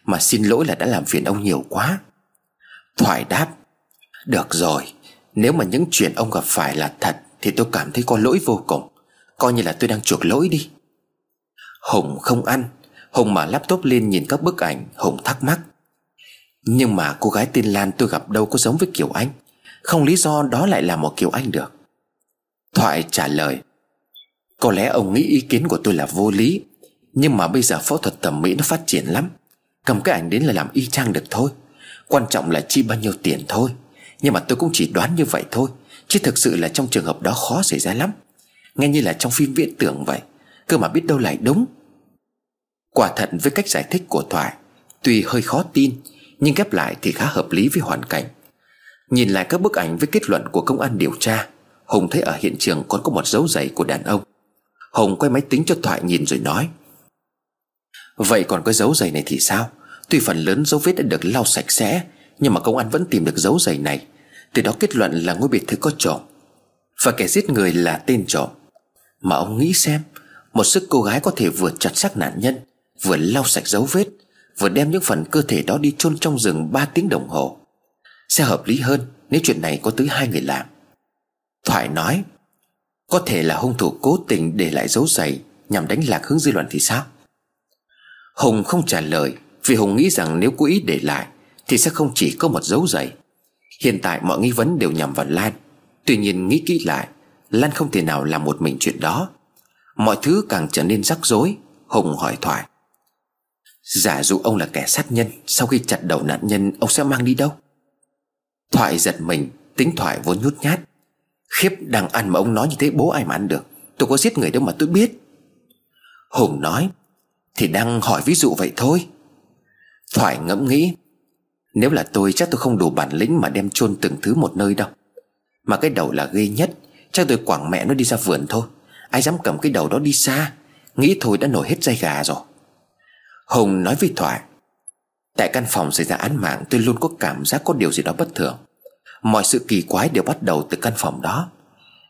Mà xin lỗi là đã làm phiền ông nhiều quá. Thoại đáp, Được rồi, Nếu mà những chuyện ông gặp phải là thật Thì tôi cảm thấy có lỗi vô cùng. Coi như là tôi đang chuộc lỗi đi. Hùng không ăn. Hùng mà laptop lên nhìn các bức ảnh. Hùng thắc mắc, Nhưng mà cô gái tên Lan tôi gặp đâu có giống với Kiều Anh? Không lý do đó lại là một Kiều Anh được. Thoại trả lời có lẽ ông nghĩ ý kiến của tôi là vô lý, Nhưng mà bây giờ phẫu thuật thẩm mỹ nó phát triển lắm. Cầm cái ảnh đến là làm y chang được thôi. Quan trọng là chi bao nhiêu tiền thôi. Nhưng mà tôi cũng chỉ đoán như vậy thôi, Chứ thực sự là trong trường hợp đó khó xảy ra lắm. Nghe như là trong phim viễn tưởng vậy, Cơ mà biết đâu lại đúng. Quả thật với cách giải thích của Thoại, Tuy hơi khó tin, Nhưng ghép lại thì khá hợp lý với hoàn cảnh. Nhìn lại các bức ảnh với kết luận của công an điều tra, Hùng thấy ở hiện trường còn có một dấu giày của đàn ông. Hùng quay máy tính cho Thoại nhìn rồi nói. Vậy còn cái dấu giày này thì sao? Tuy phần lớn dấu vết đã được lau sạch sẽ, Nhưng mà công an vẫn tìm được dấu giày này. Từ đó kết luận là ngôi biệt thự có trộm. Và kẻ giết người là tên trộm. Mà ông nghĩ xem, Một sức cô gái có thể vừa chặt xác nạn nhân, Vừa lau sạch dấu vết, Vừa đem những phần cơ thể đó đi chôn trong rừng 3 tiếng đồng hồ. Sẽ hợp lý hơn Nếu chuyện này có tới hai người làm Thoại nói có thể là hung thủ cố tình để lại dấu giày Nhằm đánh lạc hướng dư luận thì sao? Hùng không trả lời, Vì Hùng nghĩ rằng nếu cố ý để lại, Thì sẽ không chỉ có một dấu giày Hiện tại mọi nghi vấn đều nhằm vào Lan. Tuy nhiên nghĩ kỹ lại, Lan không thể nào làm một mình chuyện đó. Mọi thứ càng trở nên rắc rối, Hùng hỏi Thoại. Giả dụ ông là kẻ sát nhân, Sau khi chặt đầu nạn nhân, Ông sẽ mang đi đâu? Thoại giật mình, Tính Thoại vốn nhút nhát. Khiếp, đang ăn mà ông nói như thế, bố ai mà ăn được? Tôi có giết người đâu mà tôi biết. Hùng nói, Thì đang hỏi ví dụ vậy thôi. Thoại ngẫm nghĩ, Nếu là tôi chắc tôi không đủ bản lĩnh Mà đem chôn từng thứ một nơi đâu. Mà cái đầu là ghê nhất, Chắc tôi quảng mẹ nó đi ra vườn thôi. Ai dám cầm cái đầu đó đi xa, Nghĩ thôi đã nổi hết dây gà rồi. Hùng nói với Thoại, Tại căn phòng xảy ra án mạng Tôi luôn có cảm giác có điều gì đó bất thường. Mọi sự kỳ quái đều bắt đầu từ căn phòng đó.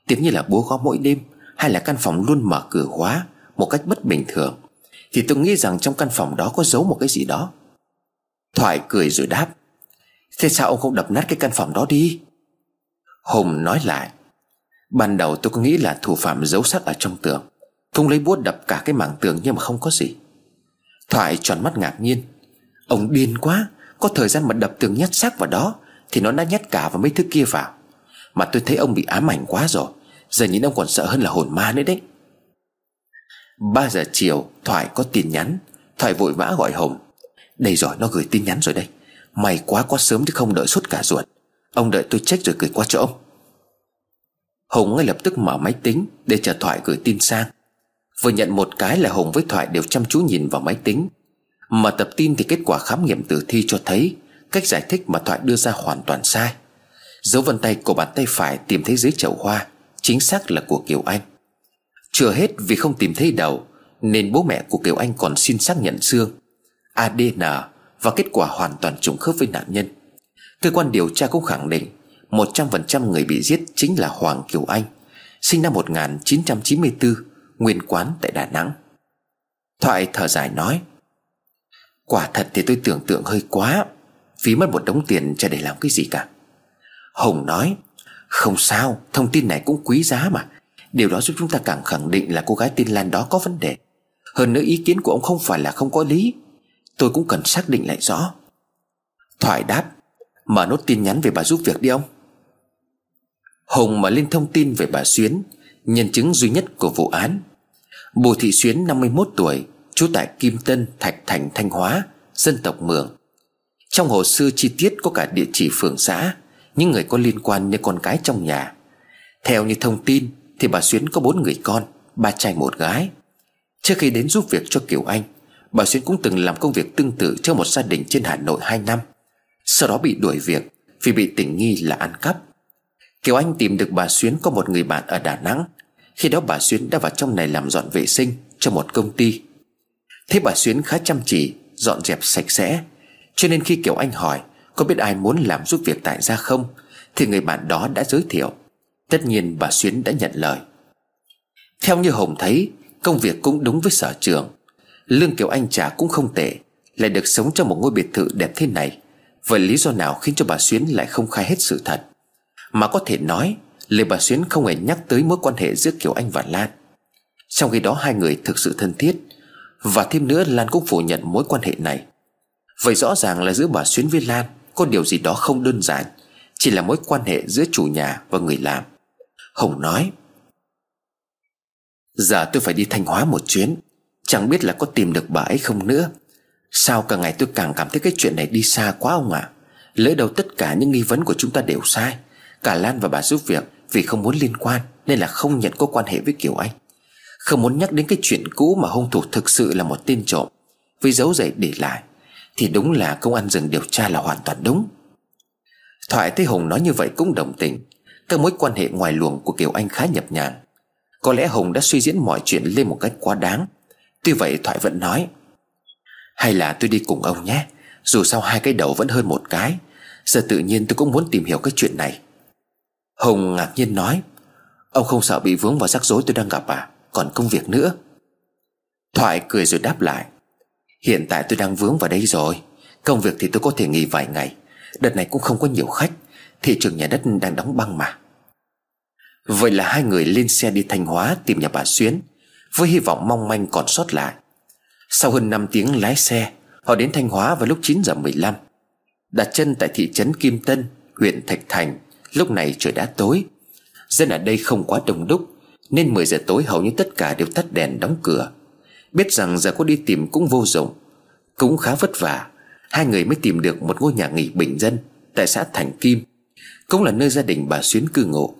Tiếp như là búa gõ mỗi đêm, Hay là căn phòng luôn mở cửa khóa Một cách bất bình thường, Thì tôi nghĩ rằng trong căn phòng đó có giấu một cái gì đó. Thoại cười rồi đáp, Thế sao ông không đập nát cái căn phòng đó đi? Hùng nói lại, Ban đầu tôi có nghĩ là thủ phạm giấu sắt ở trong tường, Không lấy búa đập cả cái mảng tường nhưng mà không có gì. Thoại tròn mắt ngạc nhiên, Ông điên quá, Có thời gian mà đập tường nhát xác vào đó thì nó đã nhét cả vào mấy thứ kia vào. Mà tôi thấy ông bị ám ảnh quá rồi, Giờ nhìn ông còn sợ hơn là hồn ma nữa đấy. 3 giờ chiều, Thoại có tin nhắn. Thoại vội vã gọi Hùng Đây rồi, nó gửi tin nhắn rồi đây. Mày quá quá sớm chứ không đợi suốt cả ruột. Ông đợi tôi check rồi gửi qua cho ông. Hùng ngay lập tức mở máy tính Để chờ Thoại gửi tin sang. Vừa nhận một cái là Hùng với Thoại đều chăm chú nhìn vào máy tính. Mà tập tin thì kết quả khám nghiệm tử thi cho thấy Cách giải thích mà Thoại đưa ra hoàn toàn sai. Dấu vân tay của bàn tay phải tìm thấy dưới chậu hoa, Chính xác là của Kiều Anh. Chưa hết vì không tìm thấy đầu, Nên bố mẹ của Kiều Anh còn xin xác nhận xương ADN Và kết quả hoàn toàn trùng khớp với nạn nhân. Cơ quan điều tra cũng khẳng định 100% người bị giết chính là Hoàng Kiều Anh, Sinh năm 1994 Nguyên quán tại Đà Nẵng. Thoại thở dài nói, Quả thật thì tôi tưởng tượng hơi quá. Phí mất một đống tiền cho để làm cái gì cả. Hồng nói Không sao Thông tin này cũng quý giá mà. Điều đó giúp chúng ta càng khẳng định là cô gái tên Lan đó có vấn đề. Hơn nữa ý kiến của ông không phải là không có lý. Tôi cũng cần xác định lại rõ. Thoại đáp Mở nốt tin nhắn về bà giúp việc đi ông. Hùng mở lên thông tin về bà Xuyến Nhân chứng duy nhất của vụ án. Bùi Thị Xuyến 51 tuổi Trú tại Kim Tân, Thạch Thành, Thanh Hóa Dân tộc Mường. Trong hồ sơ chi tiết có cả địa chỉ phường xã, Những người có liên quan như con cái trong nhà. Theo như thông tin Thì bà Xuyến có bốn người con, Ba trai một gái. Trước khi đến giúp việc cho Kiều Anh, Bà Xuyến cũng từng làm công việc tương tự Cho một gia đình trên Hà Nội 2 năm. Sau đó bị đuổi việc Vì bị tình nghi là ăn cắp. Kiều Anh tìm được bà Xuyến có một người bạn ở Đà Nẵng. Khi đó bà Xuyến đã vào trong này làm dọn vệ sinh Cho một công ty. Thế bà Xuyến khá chăm chỉ, Dọn dẹp sạch sẽ cho nên khi Kiều Anh hỏi, Có biết ai muốn làm giúp việc tại gia không? Thì người bạn đó đã giới thiệu. Tất nhiên bà Xuyến đã nhận lời. Theo như Hồng thấy, Công việc cũng đúng với sở trường. Lương Kiều Anh trả cũng không tệ, Lại được sống trong một ngôi biệt thự đẹp thế này. Vậy lý do nào khiến cho bà Xuyến lại không khai hết sự thật? Mà có thể nói Lời bà Xuyến không hề nhắc tới mối quan hệ giữa Kiều Anh và Lan? Trong khi đó hai người thực sự thân thiết, Và thêm nữa Lan cũng phủ nhận mối quan hệ này. Vậy rõ ràng là giữa bà Xuyến với Lan, Có điều gì đó không đơn giản, Chỉ là mối quan hệ giữa chủ nhà và người làm. Hồng nói, Giờ tôi phải đi Thanh Hóa một chuyến, Chẳng biết là có tìm được bà ấy không nữa. Sao càng ngày tôi càng cảm thấy cái chuyện này đi xa quá ông ạ? À? Lỡ đầu tất cả những nghi vấn của chúng ta đều sai, Cả Lan và bà giúp việc Vì không muốn liên quan Nên là không nhận có quan hệ với Kiều Anh. Không muốn nhắc đến cái chuyện cũ mà hung thủ thực sự là một tên trộm, Vì dấu giày để lại. Thì đúng là công an rừng điều tra là hoàn toàn đúng. Thoại thấy Hùng nói như vậy cũng đồng tình. Các mối quan hệ ngoài luồng của Kiều Anh khá nhập nhàng Có lẽ Hùng đã suy diễn mọi chuyện lên một cách quá đáng. Tuy vậy Thoại vẫn nói, Hay là tôi đi cùng ông nhé. Dù sao hai cái đầu vẫn hơn một cái. Giờ tự nhiên tôi cũng muốn tìm hiểu cái chuyện này. Hùng ngạc nhiên nói, Ông không sợ bị vướng vào rắc rối tôi đang gặp à? Còn công việc nữa. Thoại cười rồi đáp lại Hiện tại tôi đang vướng vào đây rồi. Công việc thì tôi có thể nghỉ vài ngày. Đợt này cũng không có nhiều khách. Thị trường nhà đất đang đóng băng mà. Vậy là hai người lên xe đi Thanh Hóa tìm nhà bà Xuyến, Với hy vọng mong manh còn sót lại. Sau hơn 5 tiếng lái xe, Họ đến Thanh Hóa vào lúc 9 giờ 15 Đặt chân tại thị trấn Kim Tân, Huyện Thạch Thành. Lúc này trời đã tối. Dân ở đây không quá đông đúc, Nên 10 giờ tối hầu như tất cả đều tắt đèn đóng cửa. Biết rằng giờ có đi tìm cũng vô dụng. Cũng khá vất vả, Hai người mới tìm được một ngôi nhà nghỉ bình dân Tại xã Thành Kim, Cũng là nơi gia đình bà Xuyến cư ngụ.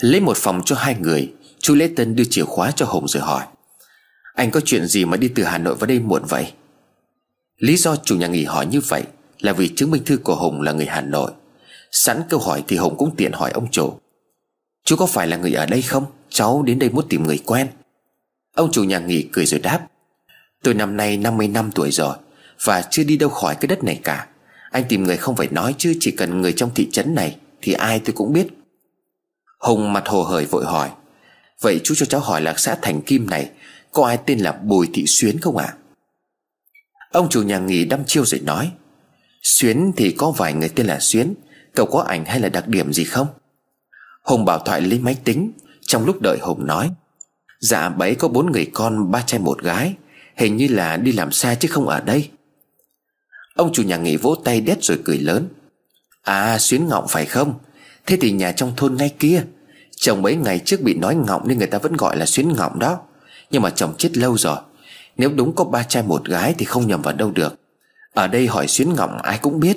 Lấy một phòng cho hai người, Chú Lễ Tân đưa chìa khóa cho Hùng rồi hỏi, Anh có chuyện gì mà đi từ Hà Nội vào đây muộn vậy? Lý do chủ nhà nghỉ hỏi như vậy Là vì chứng minh thư của Hùng là người Hà Nội. Sẵn câu hỏi thì Hùng cũng tiện hỏi ông chủ, Chú có phải là người ở đây không? Cháu đến đây muốn tìm người quen. Ông chủ nhà nghỉ cười rồi đáp. Tôi năm nay 50 năm tuổi rồi, Và chưa đi đâu khỏi cái đất này cả. Anh tìm người không phải nói chứ, Chỉ cần người trong thị trấn này, Thì ai tôi cũng biết. Hùng mặt hồ hởi vội hỏi. Vậy chú cho cháu hỏi là xã Thành Kim này, Có ai tên là Bùi Thị Xuyến không ạ? À? Ông chủ nhà nghỉ đăm chiêu rồi nói. Xuyến thì có vài người tên là Xuyến, Cậu có ảnh hay là đặc điểm gì không? Hùng bảo thoại lấy máy tính, Trong lúc đợi Hùng nói. Dạ bấy có bốn người con, ba trai một gái. Hình như là đi làm xa chứ không ở đây. Ông chủ nhà nghỉ vỗ tay đét rồi cười lớn. À xuyến ngọng phải không? Thế thì nhà trong thôn ngay kia. Chồng mấy ngày trước bị nói ngọng Nên người ta vẫn gọi là xuyến ngọng đó. Nhưng mà chồng chết lâu rồi. Nếu đúng có ba trai một gái thì không nhầm vào đâu được. Ở đây hỏi xuyến ngọng ai cũng biết.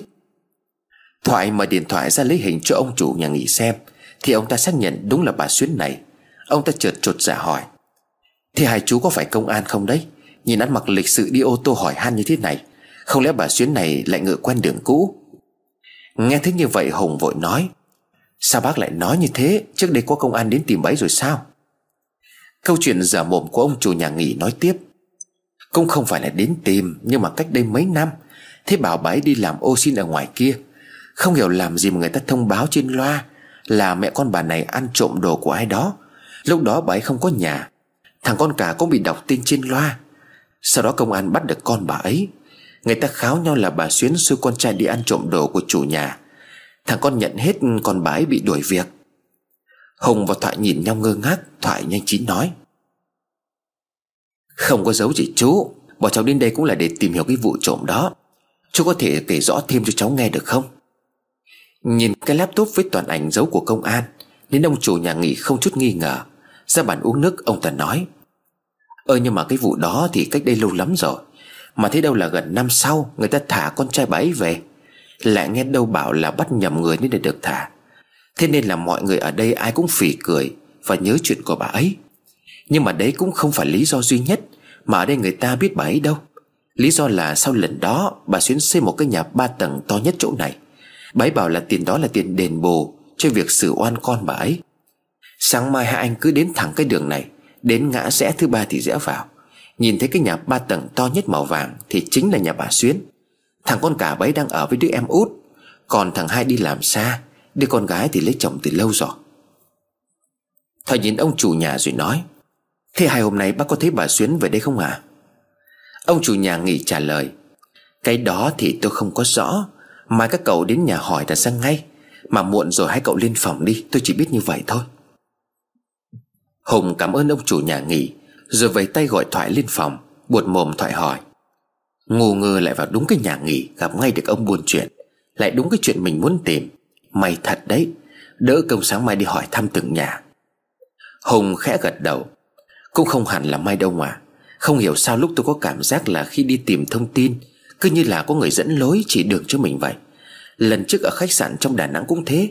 Thoại mở điện thoại ra lấy hình cho ông chủ nhà nghỉ xem. Thì ông ta xác nhận đúng là bà Xuyến này. Ông ta chợt chột dạ hỏi thế hai chú có phải công an không đấy? Nhìn ăn mặc lịch sự đi ô tô hỏi han như thế này, Không lẽ bà Xuyến này lại ngựa quen đường cũ? Nghe thấy như vậy Hùng vội nói, Sao bác lại nói như thế? Trước đây có công an đến tìm bấy rồi sao? Câu chuyện giả mồm của ông chủ nhà nghỉ nói tiếp, Cũng không phải là đến tìm, Nhưng mà cách đây mấy năm Thế bảo bà ấy đi làm ô xin ở ngoài kia. Không hiểu làm gì mà người ta thông báo trên loa Là mẹ con bà này ăn trộm đồ của ai đó. Lúc đó bà ấy không có nhà Thằng con cả cũng bị đọc tin trên loa. Sau đó công an bắt được con bà ấy. Người ta kháo nhau là bà Xuyến xui con trai đi ăn trộm đồ của chủ nhà. Thằng con nhận hết, con bà ấy bị đuổi việc. Hùng và Thoại nhìn nhau ngơ ngác, Thoại nhanh chín nói. Không có dấu gì chú, bọn cháu đến đây cũng là để tìm hiểu cái vụ trộm đó. Chú có thể kể rõ thêm cho cháu nghe được không? Nhìn cái laptop với toàn ảnh dấu của công an, Nên ông chủ nhà nghỉ không chút nghi ngờ. Ra bàn uống nước, ông ta nói. Ơ, nhưng mà cái vụ đó thì cách đây lâu lắm rồi. Mà thế đâu là gần năm sau, Người ta thả con trai bà ấy về. Lại nghe đâu bảo là bắt nhầm người nên để được thả. Thế nên là mọi người ở đây ai cũng phỉ cười Và nhớ chuyện của bà ấy. Nhưng mà đấy cũng không phải lý do duy nhất Mà ở đây người ta biết bà ấy đâu. Lý do là sau lần đó, Bà Xuyến xây một cái nhà ba tầng to nhất chỗ này. Bà ấy bảo là tiền đó là tiền đền bù Cho việc xử oan con bà ấy. Sáng mai hai anh cứ đến thẳng cái đường này. Đến ngã rẽ thứ ba thì rẽ vào. Nhìn thấy cái nhà ba tầng to nhất màu vàng Thì chính là nhà bà Xuyến. Thằng con cả bấy đang ở với đứa em út. Còn thằng hai đi làm xa, Đứa con gái thì lấy chồng từ lâu rồi. Thoại nhìn ông chủ nhà rồi nói, Thế hai hôm nay bác có thấy bà Xuyến về đây không à Ông chủ nhà nghỉ trả lời, Cái đó thì tôi không có rõ. Mai các cậu đến nhà hỏi là sang ngay. Mà muộn rồi hai cậu lên phòng đi, Tôi chỉ biết như vậy thôi. Hùng cảm ơn ông chủ nhà nghỉ, Rồi vẫy tay gọi Thoại lên phòng, Buột mồm Thoại hỏi. Ngu ngơ lại vào đúng cái nhà nghỉ, Gặp ngay được ông buôn chuyện, Lại đúng cái chuyện mình muốn tìm. May thật đấy, Đỡ công sáng mai đi hỏi thăm từng nhà. Hùng khẽ gật đầu. Cũng không hẳn là may đâu mà, Không hiểu sao lúc tôi có cảm giác là khi đi tìm thông tin, Cứ như là có người dẫn lối chỉ đường cho mình vậy. Lần trước ở khách sạn trong Đà Nẵng cũng thế,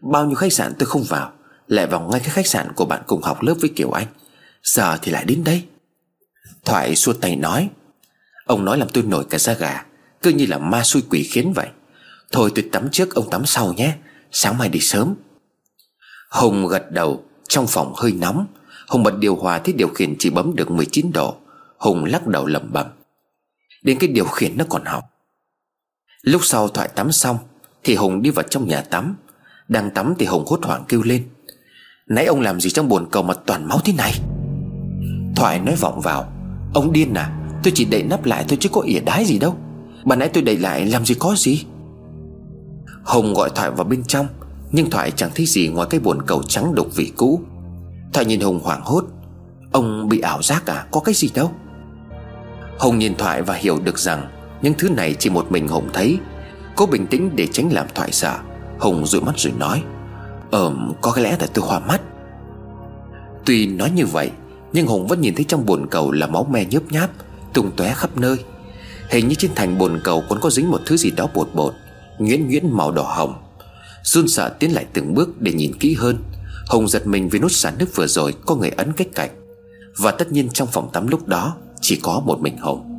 Bao nhiêu khách sạn tôi không vào. Lại vào ngay cái khách sạn của bạn cùng học lớp với Kiều Anh. Giờ thì lại đến đây. Thoại xua tay nói. Ông nói làm tôi nổi cả da gà, Cứ như là ma xui quỷ khiến vậy. Thôi tôi tắm trước, ông tắm sau nhé. Sáng mai đi sớm. Hùng gật đầu, Trong phòng hơi nóng. Hùng bật điều hòa thấy điều khiển chỉ bấm được 19 độ. Hùng lắc đầu lẩm bẩm. Đến cái điều khiển nó còn hỏng. Lúc sau Thoại tắm xong, Thì Hùng đi vào trong nhà tắm. Đang tắm thì Hùng hốt hoảng kêu lên. Nãy ông làm gì trong bồn cầu mà toàn máu thế này? Thoại nói vọng vào, Ông điên à Tôi chỉ đậy nắp lại thôi chứ có ỉa đái gì đâu. Bà nãy tôi đậy lại làm gì có gì? Hùng gọi Thoại vào bên trong, Nhưng Thoại chẳng thấy gì ngoài cái bồn cầu trắng đục vị cũ. Thoại nhìn Hùng hoảng hốt, Ông bị ảo giác à Có cái gì đâu? Hùng nhìn Thoại và hiểu được rằng Những thứ này chỉ một mình Hùng thấy Cố bình tĩnh để tránh làm Thoại sợ. Hùng dụi mắt rồi nói Ờm có lẽ là tôi hoa mắt. Tuy nói như vậy, Nhưng Hùng vẫn nhìn thấy trong bồn cầu là máu me nhớp nháp, Tung tóe khắp nơi. Hình như trên thành bồn cầu còn có dính một thứ gì đó bột bột nguyễn nguyễn màu đỏ hồng. Run sợ tiến lại từng bước để nhìn kỹ hơn. Hùng giật mình vì nút xả nước vừa rồi Có người ấn cách cạnh. Và tất nhiên trong phòng tắm lúc đó Chỉ có một mình Hùng.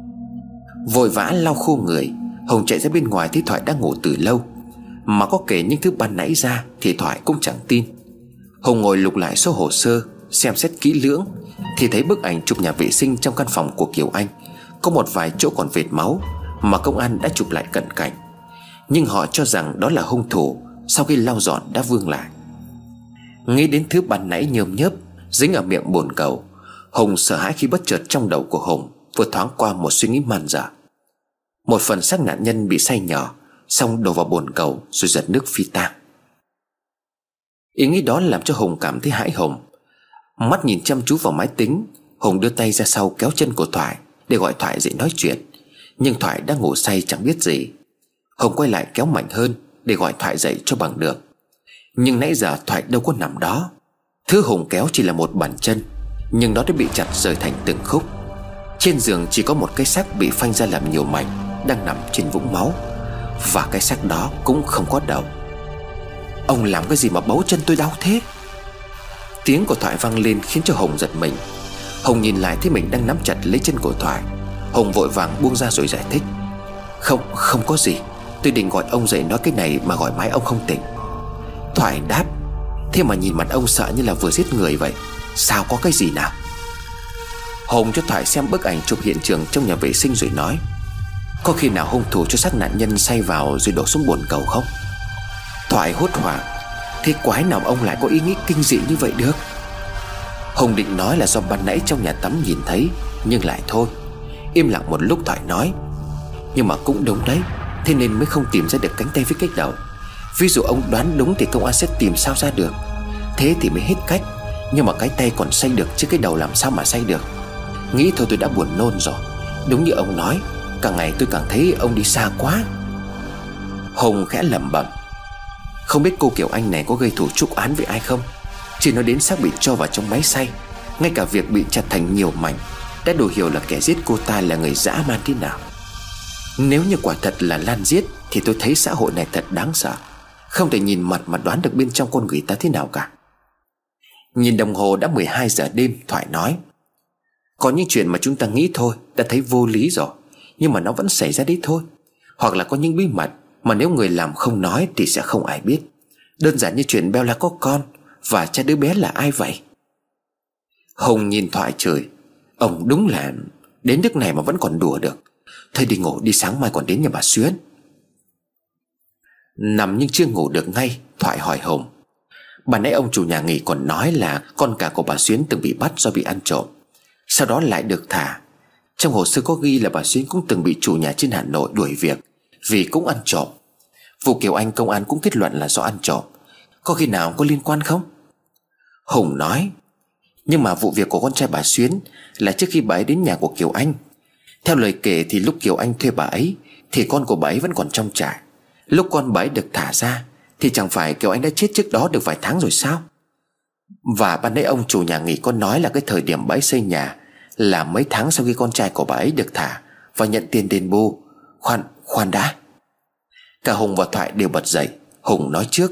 Vội vã lau khô người, Hùng chạy ra bên ngoài thấy Thoại đang ngủ từ lâu. Mà có kể những thứ ban nãy ra Thì Thoại cũng chẳng tin. Hùng ngồi lục lại số hồ sơ, Xem xét kỹ lưỡng, Thì thấy bức ảnh chụp nhà vệ sinh trong căn phòng của Kiều Anh. Có một vài chỗ còn vệt máu Mà công an đã chụp lại cận cảnh. Nhưng họ cho rằng đó là hung thủ Sau khi lau dọn đã vương lại. Nghĩ đến thứ ban nãy nhơm nhớp, Dính ở miệng bồn cầu, Hùng sợ hãi khi bất chợt trong đầu của Hùng Vừa thoáng qua một suy nghĩ man dở Một phần xác nạn nhân bị say nhỏ Xong đổ vào bồn cầu Rồi giật nước phi tang. Ý nghĩ đó làm cho Hùng cảm thấy hãi hùng. Mắt nhìn chăm chú vào máy tính, Hùng đưa tay ra sau kéo chân của Thoại Để gọi Thoại dậy nói chuyện. Nhưng Thoại đang ngủ say chẳng biết gì. Hùng quay lại kéo mạnh hơn Để gọi Thoại dậy cho bằng được. Nhưng nãy giờ Thoại đâu có nằm đó. Thứ Hùng kéo chỉ là một bàn chân, Nhưng nó đã bị chặt rời thành từng khúc. Trên giường chỉ có một cái xác bị phanh ra làm nhiều mảnh Đang nằm trên vũng máu. Và cái xác đó cũng không có đầu Ông làm cái gì mà bấu chân tôi đau thế? Tiếng của Thoại vang lên khiến cho Hồng giật mình. Hồng nhìn lại thấy mình đang nắm chặt lấy chân của Thoại. Hồng vội vàng buông ra rồi giải thích. Không, không có gì. Tôi định gọi ông dậy nói cái này mà gọi mãi ông không tỉnh. Thoại đáp. Thế mà nhìn mặt ông sợ như là vừa giết người vậy. Sao có cái gì nào? Hồng cho Thoại xem bức ảnh chụp hiện trường trong nhà vệ sinh rồi nói. Có khi nào hung thủ cho xác nạn nhân say vào rồi đổ xuống bồn cầu không? Thoại hốt hoảng, Thế quái nào ông lại có ý nghĩ kinh dị như vậy được? Hùng định nói là do ban nãy trong nhà tắm nhìn thấy, Nhưng lại thôi. Im lặng một lúc Thoại nói, Nhưng mà cũng đúng đấy, Thế nên mới không tìm ra được cánh tay với cách đầu. Ví dụ ông đoán đúng thì công an sẽ tìm sao ra được. Thế thì mới hết cách, Nhưng mà cái tay còn say được chứ cái đầu làm sao mà say được? Nghĩ thôi tôi đã buồn nôn rồi. Đúng như ông nói Càng ngày tôi càng thấy ông đi xa quá. Hồng khẽ lẩm bẩm, Không biết cô Kiều Anh này có gây thủ trúc án với ai không? Chỉ nói đến xác bị cho vào trong máy xay, Ngay cả việc bị chặt thành nhiều mảnh Đã đủ hiểu là kẻ giết cô ta là người dã man thế nào. Nếu như quả thật là Lan giết Thì tôi thấy xã hội này thật đáng sợ, Không thể nhìn mặt mà đoán được bên trong con người ta thế nào cả. Nhìn đồng hồ đã 12 giờ đêm, Thoại nói, Có những chuyện mà chúng ta nghĩ thôi, Đã thấy vô lý rồi. Nhưng mà nó vẫn xảy ra đấy thôi. Hoặc là có những bí mật Mà nếu người làm không nói thì sẽ không ai biết. Đơn giản như chuyện Bella có con Và cha đứa bé là ai vậy? Hùng nhìn Thoại trời. Ông đúng là Đến nước này mà vẫn còn đùa được. Thôi đi ngủ, đi sáng mai còn đến nhà bà Xuyến. Nằm nhưng chưa ngủ được ngay, Thoại hỏi Hùng. Bà nãy ông chủ nhà nghỉ còn nói là Con cả của bà Xuyến từng bị bắt do bị ăn trộm. Sau đó lại được thả. Trong hồ sơ có ghi là bà Xuyến cũng từng bị chủ nhà trên Hà Nội đuổi việc, Vì cũng ăn trộm. Vụ Kiều Anh công an cũng kết luận là do ăn trộm. Có khi nào có liên quan không? Hùng nói, Nhưng mà vụ việc của con trai bà Xuyến Là trước khi bà ấy đến nhà của Kiều Anh. Theo lời kể thì lúc Kiều Anh thuê bà ấy, Thì con của bà ấy vẫn còn trong trại. Lúc con bà ấy được thả ra, Thì chẳng phải Kiều Anh đã chết trước đó được vài tháng rồi sao? Và ban nãy ông chủ nhà nghỉ có nói là cái thời điểm bà ấy xây nhà là mấy tháng sau khi con trai của bà ấy được thả Và nhận tiền đền bù. Khoan, khoan đã. Cả Hùng và Thoại đều bật dậy. Hùng nói trước.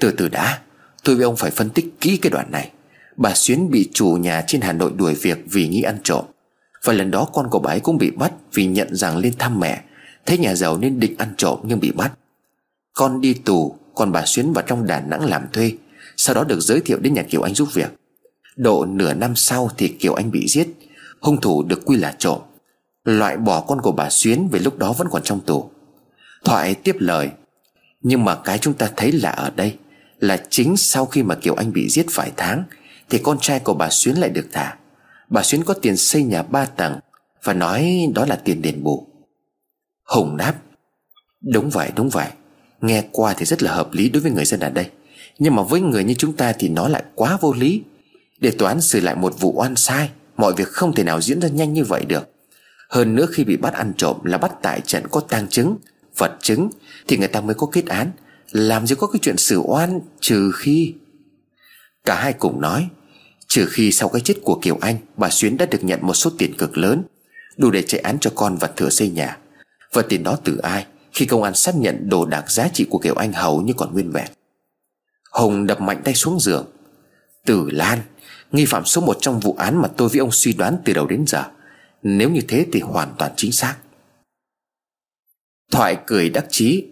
Từ từ đã Tôi với ông phải phân tích kỹ cái đoạn này. Bà Xuyến bị chủ nhà trên Hà Nội đuổi việc vì nghi ăn trộm. Và lần đó con của bà ấy cũng bị bắt Vì nhận rằng lên thăm mẹ. Thấy nhà giàu nên định ăn trộm nhưng bị bắt. Con đi tù Còn bà Xuyến vào trong Đà Nẵng làm thuê. Sau đó được giới thiệu đến nhà Kiều Anh giúp việc. Độ nửa năm sau thì Kiều Anh bị giết, Hung thủ được quy là trộm. Loại bỏ con của bà Xuyến Vì lúc đó vẫn còn trong tù. Thoại tiếp lời, Nhưng mà cái chúng ta thấy là ở đây, Là chính sau khi mà Kiều Anh bị giết vài tháng, Thì con trai của bà Xuyến lại được thả. Bà Xuyến có tiền xây nhà ba tầng, Và nói đó là tiền đền bù. Hùng đáp, Đúng vậy đúng vậy. Nghe qua thì rất là hợp lý đối với người dân ở đây. Nhưng mà với người như chúng ta thì nó lại quá vô lý. Để tòa án xử lại một vụ oan sai, Mọi việc không thể nào diễn ra nhanh như vậy được. Hơn nữa khi bị bắt ăn trộm là bắt tại trận có tang chứng, Vật chứng, Thì người ta mới có kết án. Làm gì có cái chuyện xử oan Trừ khi. Cả hai cùng nói, Trừ khi sau cái chết của Kiều Anh, Bà Xuyến đã được nhận một số tiền cực lớn, Đủ để chạy án cho con và thừa xây nhà. Và tiền đó từ ai? Khi công an xác nhận đồ đạc giá trị của Kiều Anh hầu như còn nguyên vẹn. Hùng đập mạnh tay xuống giường. Tử Lan Nghi phạm số một trong vụ án mà tôi với ông suy đoán từ đầu đến giờ. Nếu như thế thì hoàn toàn chính xác. Thoại cười đắc chí.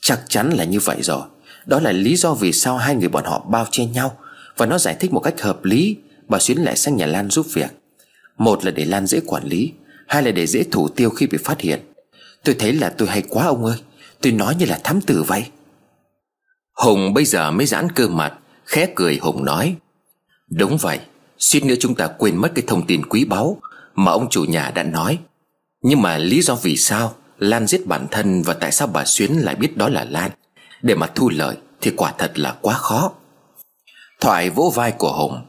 Chắc chắn là như vậy rồi. Đó là lý do vì sao hai người bọn họ bao che nhau, Và nó giải thích một cách hợp lý, Bà Xuyến lại sang nhà Lan giúp việc. Một là để Lan dễ quản lý, Hai là để dễ thủ tiêu khi bị phát hiện. Tôi thấy là tôi hay quá ông ơi, Tôi nói như là thám tử vậy. Hùng bây giờ mới giãn cơ mặt, Khẽ cười Hùng nói. Đúng vậy, Suýt nữa chúng ta quên mất cái thông tin quý báu Mà ông chủ nhà đã nói. Nhưng mà lý do vì sao Lan giết bản thân và tại sao bà Xuyến lại biết đó là Lan? Để mà thu lợi thì quả thật là quá khó. Thoại vỗ vai của Hùng.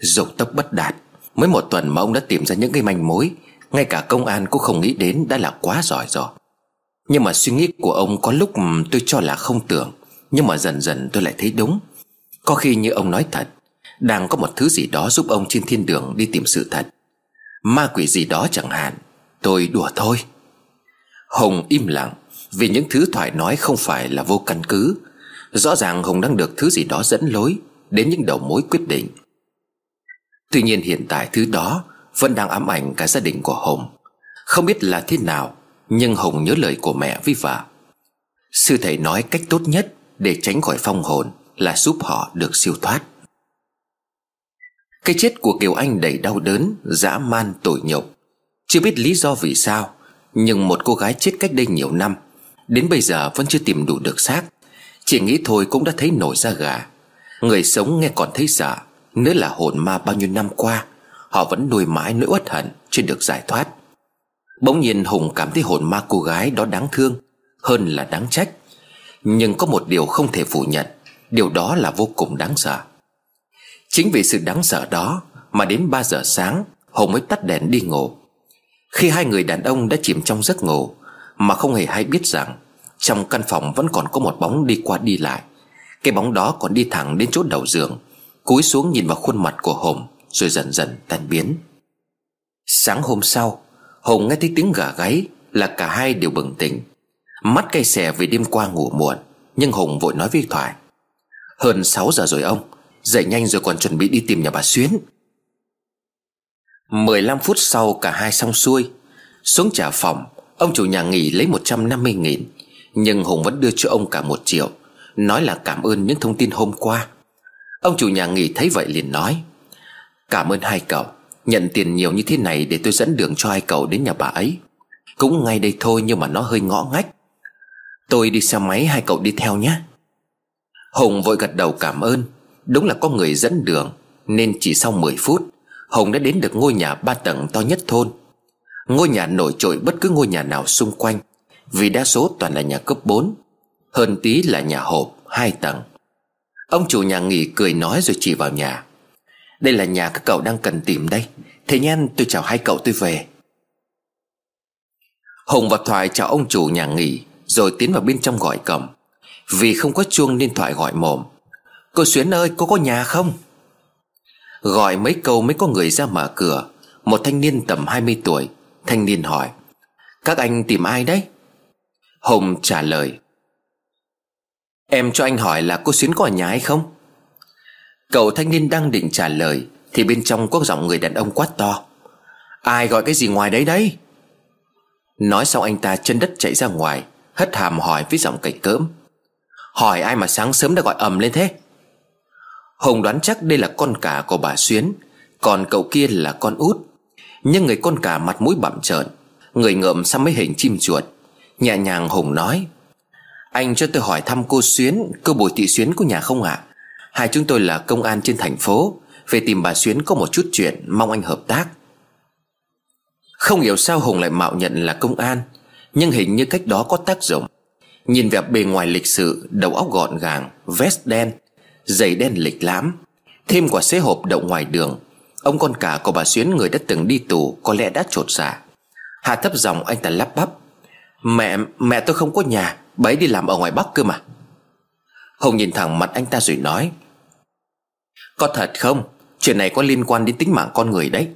Dục tốc bất đạt, Mới một tuần mà ông đã tìm ra những cái manh mối, Ngay cả công an cũng không nghĩ đến đã là quá giỏi rồi. Nhưng mà suy nghĩ của ông có lúc tôi cho là không tưởng, Nhưng mà dần dần tôi lại thấy đúng. Có khi như ông nói thật đang có một thứ gì đó giúp ông trên thiên đường đi tìm sự thật. Ma quỷ gì đó chẳng hạn. Tôi đùa thôi. Hùng im lặng, Vì những thứ Thoại nói không phải là vô căn cứ. Rõ ràng Hùng đang được thứ gì đó dẫn lối Đến những đầu mối quyết định. Tuy nhiên hiện tại thứ đó Vẫn đang ám ảnh cả gia đình của Hùng. Không biết là thế nào, Nhưng Hùng nhớ lời của mẹ với vợ. Sư thầy nói cách tốt nhất Để tránh khỏi phong hồn Là giúp họ được siêu thoát. Cái chết của Kiều Anh đầy đau đớn, Dã man, tội nhục. Chưa biết lý do vì sao, nhưng một cô gái chết cách đây nhiều năm, Đến bây giờ vẫn chưa tìm đủ được xác. Chỉ nghĩ thôi cũng đã thấy nổi da gà. Người sống nghe còn thấy sợ Nữa là hồn ma bao nhiêu năm qua, Họ vẫn nuôi mãi nỗi uất hận Chưa được giải thoát. Bỗng nhiên Hùng cảm thấy hồn ma cô gái đó đáng thương, Hơn là đáng trách. Nhưng có một điều không thể phủ nhận, Điều đó là vô cùng đáng sợ. Chính vì sự đáng sợ đó Mà đến 3 giờ sáng Hùng mới tắt đèn đi ngủ. Khi hai người đàn ông đã chìm trong giấc ngủ, Mà không hề hay biết rằng Trong căn phòng vẫn còn có một bóng đi qua đi lại. Cái bóng đó còn đi thẳng đến chỗ đầu giường, Cúi xuống nhìn vào khuôn mặt của Hùng, Rồi dần dần tan biến. Sáng hôm sau, Hùng nghe thấy tiếng gà gáy Là cả hai đều bừng tỉnh. Mắt cay xè vì đêm qua ngủ muộn, Nhưng Hùng vội nói với Thoại, Hơn 6 giờ rồi ông Dậy nhanh rồi còn chuẩn bị đi tìm nhà bà Xuyến. 15 phút sau cả hai xong xuôi. Xuống trả phòng, Ông chủ nhà nghỉ lấy 150 nghìn. Nhưng Hùng vẫn đưa cho ông cả một triệu, Nói là cảm ơn những thông tin hôm qua. Ông chủ nhà nghỉ thấy vậy liền nói, Cảm ơn hai cậu, Nhận tiền nhiều như thế này để tôi dẫn đường cho hai cậu đến nhà bà ấy. Cũng ngay đây thôi nhưng mà nó hơi ngõ ngách. Tôi đi xe máy hai cậu đi theo nhé. Hùng vội gật đầu cảm ơn. Đúng là có người dẫn đường, Nên chỉ sau 10 phút, Hồng đã đến được ngôi nhà ba tầng to nhất thôn. Ngôi nhà nổi trội bất cứ ngôi nhà nào xung quanh, Vì đa số toàn là nhà cấp 4 Hơn tí là nhà hộp hai tầng. Ông chủ nhà nghỉ cười nói rồi chỉ vào nhà. Đây là nhà các cậu đang cần tìm đây, Thế nhen tôi chào hai cậu tôi về. Hùng và Thoại chào ông chủ nhà nghỉ, Rồi tiến vào bên trong gọi cổng Vì không có chuông nên Thoại gọi mồm. Cô Xuyến ơi, cô có nhà không? Gọi mấy câu mới có người ra mở cửa. Một thanh niên tầm 20 tuổi. Thanh niên hỏi, Các anh tìm ai đấy? Hùng trả lời, Em cho anh hỏi là cô Xuyến có ở nhà hay không? Cậu thanh niên đang định trả lời, Thì bên trong có giọng người đàn ông quát to, Ai gọi cái gì ngoài đấy đấy? Nói xong anh ta chân đất chạy ra ngoài, Hất hàm hỏi với giọng cạch cỡm, Hỏi ai mà sáng sớm đã gọi ầm lên thế? Hùng đoán chắc đây là con cả của bà Xuyến, Còn cậu kia là con út. Nhưng người con cả mặt mũi bặm trợn, Người ngợm xăm mấy hình chim chuột. Nhẹ nhàng Hùng nói, Anh cho tôi hỏi thăm cô Xuyến, Cô Bùi Thị Xuyến có nhà không ạ? À? Hai chúng tôi là công an trên thành phố, Về tìm bà Xuyến có một chút chuyện, Mong anh hợp tác. Không hiểu sao Hùng lại mạo nhận là công an, Nhưng hình như cách đó có tác dụng. Nhìn vẻ bề ngoài lịch sự, Đầu óc gọn gàng, Vest đen Giày đen lịch lãm Thêm quả xế hộp đậu ngoài đường. Ông con cả của bà Xuyến người đã từng đi tù Có lẽ đã trột dạ. Hạ thấp giọng anh ta lắp bắp Mẹ, mẹ tôi không có nhà Bà ấy đi làm ở ngoài Bắc cơ mà. Hùng nhìn thẳng mặt anh ta rồi nói Có thật không? Chuyện này có liên quan đến tính mạng con người đấy.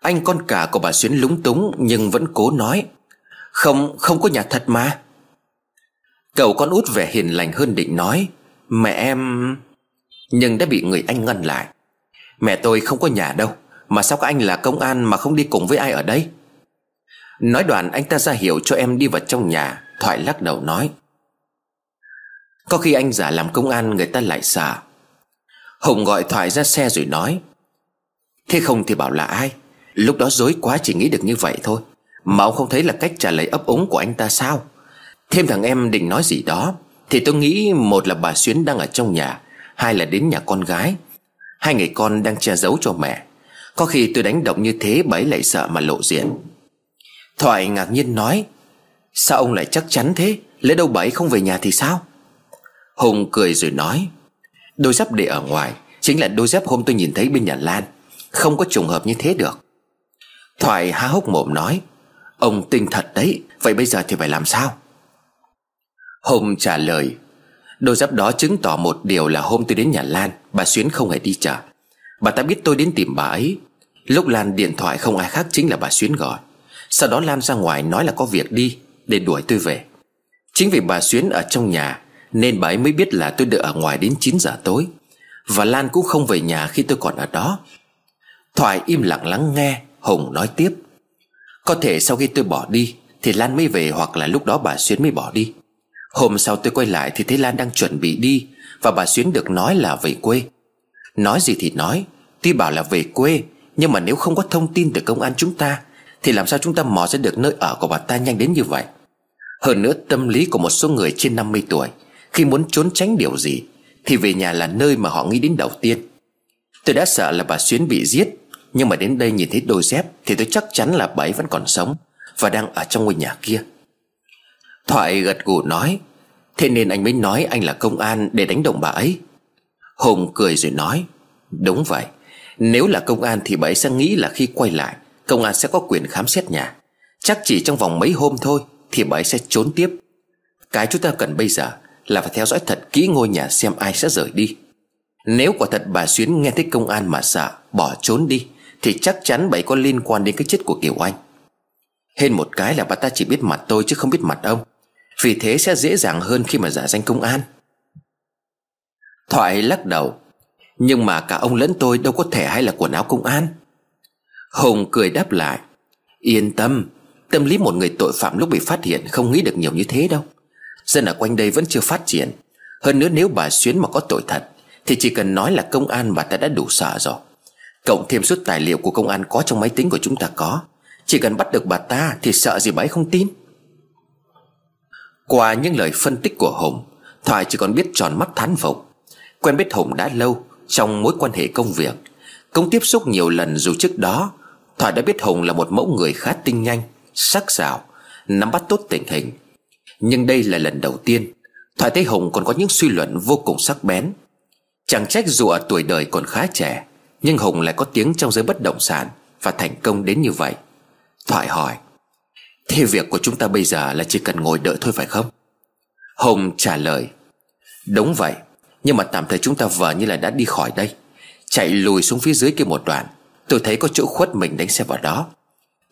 Anh con cả của bà Xuyến lúng túng Nhưng vẫn cố nói Không, không có nhà thật mà. Cậu con út vẻ hiền lành hơn định nói Mẹ em Nhưng đã bị người anh ngăn lại. Mẹ tôi không có nhà đâu, Mà sao các anh là công an mà không đi cùng với ai ở đây? Nói đoạn, anh ta ra hiệu cho em đi vào trong nhà, Thoại lắc đầu nói. Có khi anh giả làm công an, người ta lại sợ Hùng gọi Thoại ra xe rồi nói. Thế không thì bảo là ai? Lúc đó dối quá chỉ nghĩ được như vậy thôi. Mà ông không thấy là cách trả lời ấp úng của anh ta sao? Thêm thằng em định nói gì đó. Thì tôi nghĩ một là bà Xuyến đang ở trong nhà, Hai là đến nhà con gái. Hai người con đang che giấu cho mẹ. Có khi tôi đánh động như thế, bà ấy lại sợ mà lộ diện. Thoại ngạc nhiên nói, Sao ông lại chắc chắn thế? Lẽ đâu bà ấy không về nhà thì sao? Hùng cười rồi nói, Đôi dép để ở ngoài Chính là đôi dép hôm tôi nhìn thấy bên nhà Lan, Không có trùng hợp như thế được. Thoại há hốc mồm nói, Ông tinh thật đấy, Vậy bây giờ thì phải làm sao? Hùng trả lời, Đôi dép đó chứng tỏ một điều là hôm tôi đến nhà Lan, Bà Xuyến không hề đi chợ. Bà ta biết tôi đến tìm bà ấy. Lúc Lan điện thoại không ai khác chính là bà Xuyến gọi. Sau đó Lan ra ngoài nói là có việc đi, Để đuổi tôi về. Chính vì bà Xuyến ở trong nhà, Nên bà ấy mới biết là tôi đợi ở ngoài đến 9 giờ tối. Và Lan cũng không về nhà khi tôi còn ở đó. Thoại im lặng lắng nghe, Hùng nói tiếp, Có thể sau khi tôi bỏ đi, Thì Lan mới về hoặc là lúc đó bà Xuyến mới bỏ đi. Hôm sau tôi quay lại thì thấy Lan đang chuẩn bị đi, Và bà Xuyến được nói là về quê. Nói gì thì nói, Tuy bảo là về quê, Nhưng mà nếu không có thông tin từ công an chúng ta, Thì làm sao chúng ta mò ra được nơi ở của bà ta nhanh đến như vậy? Hơn nữa, tâm lý của một số người trên 50 tuổi, Khi muốn trốn tránh điều gì, Thì về nhà là nơi mà họ nghĩ đến đầu tiên. Tôi đã sợ là bà Xuyến bị giết, Nhưng mà đến đây nhìn thấy đôi dép, Thì tôi chắc chắn là bà ấy vẫn còn sống Và đang ở trong ngôi nhà kia. Thoại gật gù nói, Thế nên anh mới nói anh là công an để đánh động bà ấy. Hùng cười rồi nói, Đúng vậy, Nếu là công an thì bà ấy sẽ nghĩ là khi quay lại, Công an sẽ có quyền khám xét nhà. Chắc chỉ trong vòng mấy hôm thôi Thì bà ấy sẽ trốn tiếp. Cái chúng ta cần bây giờ Là phải theo dõi thật kỹ ngôi nhà xem ai sẽ rời đi. Nếu quả thật bà Xuyến nghe thấy công an mà sợ, Bỏ trốn đi, Thì chắc chắn bà ấy có liên quan đến cái chết của Kiều Anh. Hên một cái là bà ta chỉ biết mặt tôi chứ không biết mặt ông vì thế sẽ dễ dàng hơn khi mà giả danh công an. Thoại lắc đầu, Nhưng mà cả ông lẫn tôi đâu có thể hay là quần áo công an. Hùng cười đáp lại, Yên tâm Tâm lý một người tội phạm lúc bị phát hiện Không nghĩ được nhiều như thế đâu. Dân ở quanh đây vẫn chưa phát triển. Hơn nữa nếu bà Xuyến mà có tội thật, Thì chỉ cần nói là công an bà ta đã đủ sợ rồi. Cộng thêm suốt tài liệu của công an có trong máy tính của chúng ta có. Chỉ cần bắt được bà ta Thì sợ gì bà ấy không tin qua những lời phân tích của Hùng, Thoại chỉ còn biết tròn mắt thán phục. Quen biết Hùng đã lâu Trong mối quan hệ công việc. Cũng tiếp xúc nhiều lần dù trước đó, Thoại đã biết Hùng là một mẫu người khá tinh nhanh, Sắc sảo, Nắm bắt tốt tình hình. Nhưng đây là lần đầu tiên, Thoại thấy Hùng còn có những suy luận vô cùng sắc bén. Chẳng trách dù ở tuổi đời còn khá trẻ, Nhưng Hùng lại có tiếng trong giới bất động sản Và thành công đến như vậy. Thoại hỏi Thế việc của chúng ta bây giờ là chỉ cần ngồi đợi thôi phải không? Hùng trả lời, Đúng vậy, Nhưng mà tạm thời chúng ta vờ như là đã đi khỏi đây. Chạy lùi xuống phía dưới kia một đoạn, Tôi thấy có chỗ khuất mình đánh xe vào đó.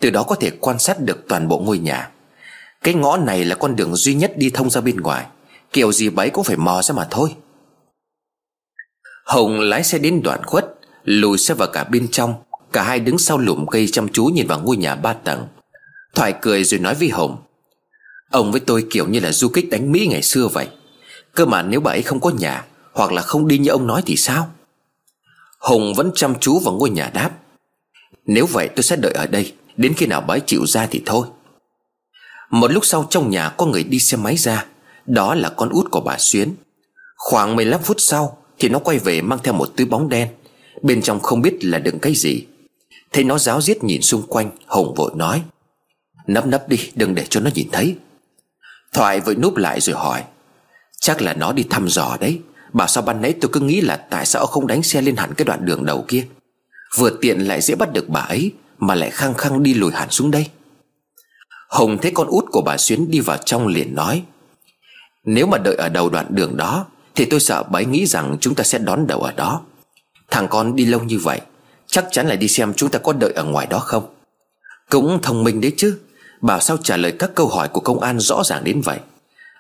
Từ đó có thể quan sát được toàn bộ ngôi nhà. Cái ngõ này là con đường duy nhất đi thông ra bên ngoài, Kiểu gì bấy cũng phải mò ra mà thôi. Hồng lái xe đến đoạn khuất, Lùi xe vào cả bên trong, Cả hai đứng sau lùm cây chăm chú nhìn vào ngôi nhà ba tầng. Thoại cười rồi nói với Hồng, Ông với tôi kiểu như là du kích đánh Mỹ ngày xưa vậy. Cơ mà nếu bà ấy không có nhà Hoặc là không đi như ông nói thì sao? Hùng vẫn chăm chú vào ngôi nhà đáp, Nếu vậy tôi sẽ đợi ở đây, Đến khi nào bà ấy chịu ra thì thôi. Một lúc sau trong nhà có người đi xe máy ra, Đó là con út của bà Xuyến. Khoảng 15 phút sau Thì nó quay về mang theo một túi bóng đen, Bên trong không biết là đựng cái gì. Thấy nó giáo giết nhìn xung quanh Hùng vội nói Nấp nấp đi, đừng để cho nó nhìn thấy. Thoại vội núp lại rồi hỏi. Chắc là nó đi thăm dò đấy. Bảo sao ban nãy tôi cứ nghĩ là Tại sao không đánh xe lên hẳn cái đoạn đường đầu kia? Vừa tiện lại dễ bắt được bà ấy, Mà lại khăng khăng đi lùi hẳn xuống đây. Hồng thấy con út của bà Xuyến đi vào trong liền nói. Nếu mà đợi ở đầu đoạn đường đó, Thì tôi sợ bà ấy nghĩ rằng chúng ta sẽ đón đầu ở đó. Thằng con đi lâu như vậy, Chắc chắn là đi xem chúng ta có đợi ở ngoài đó không? Cũng thông minh đấy chứ. Bảo sao trả lời các câu hỏi của công an rõ ràng đến vậy?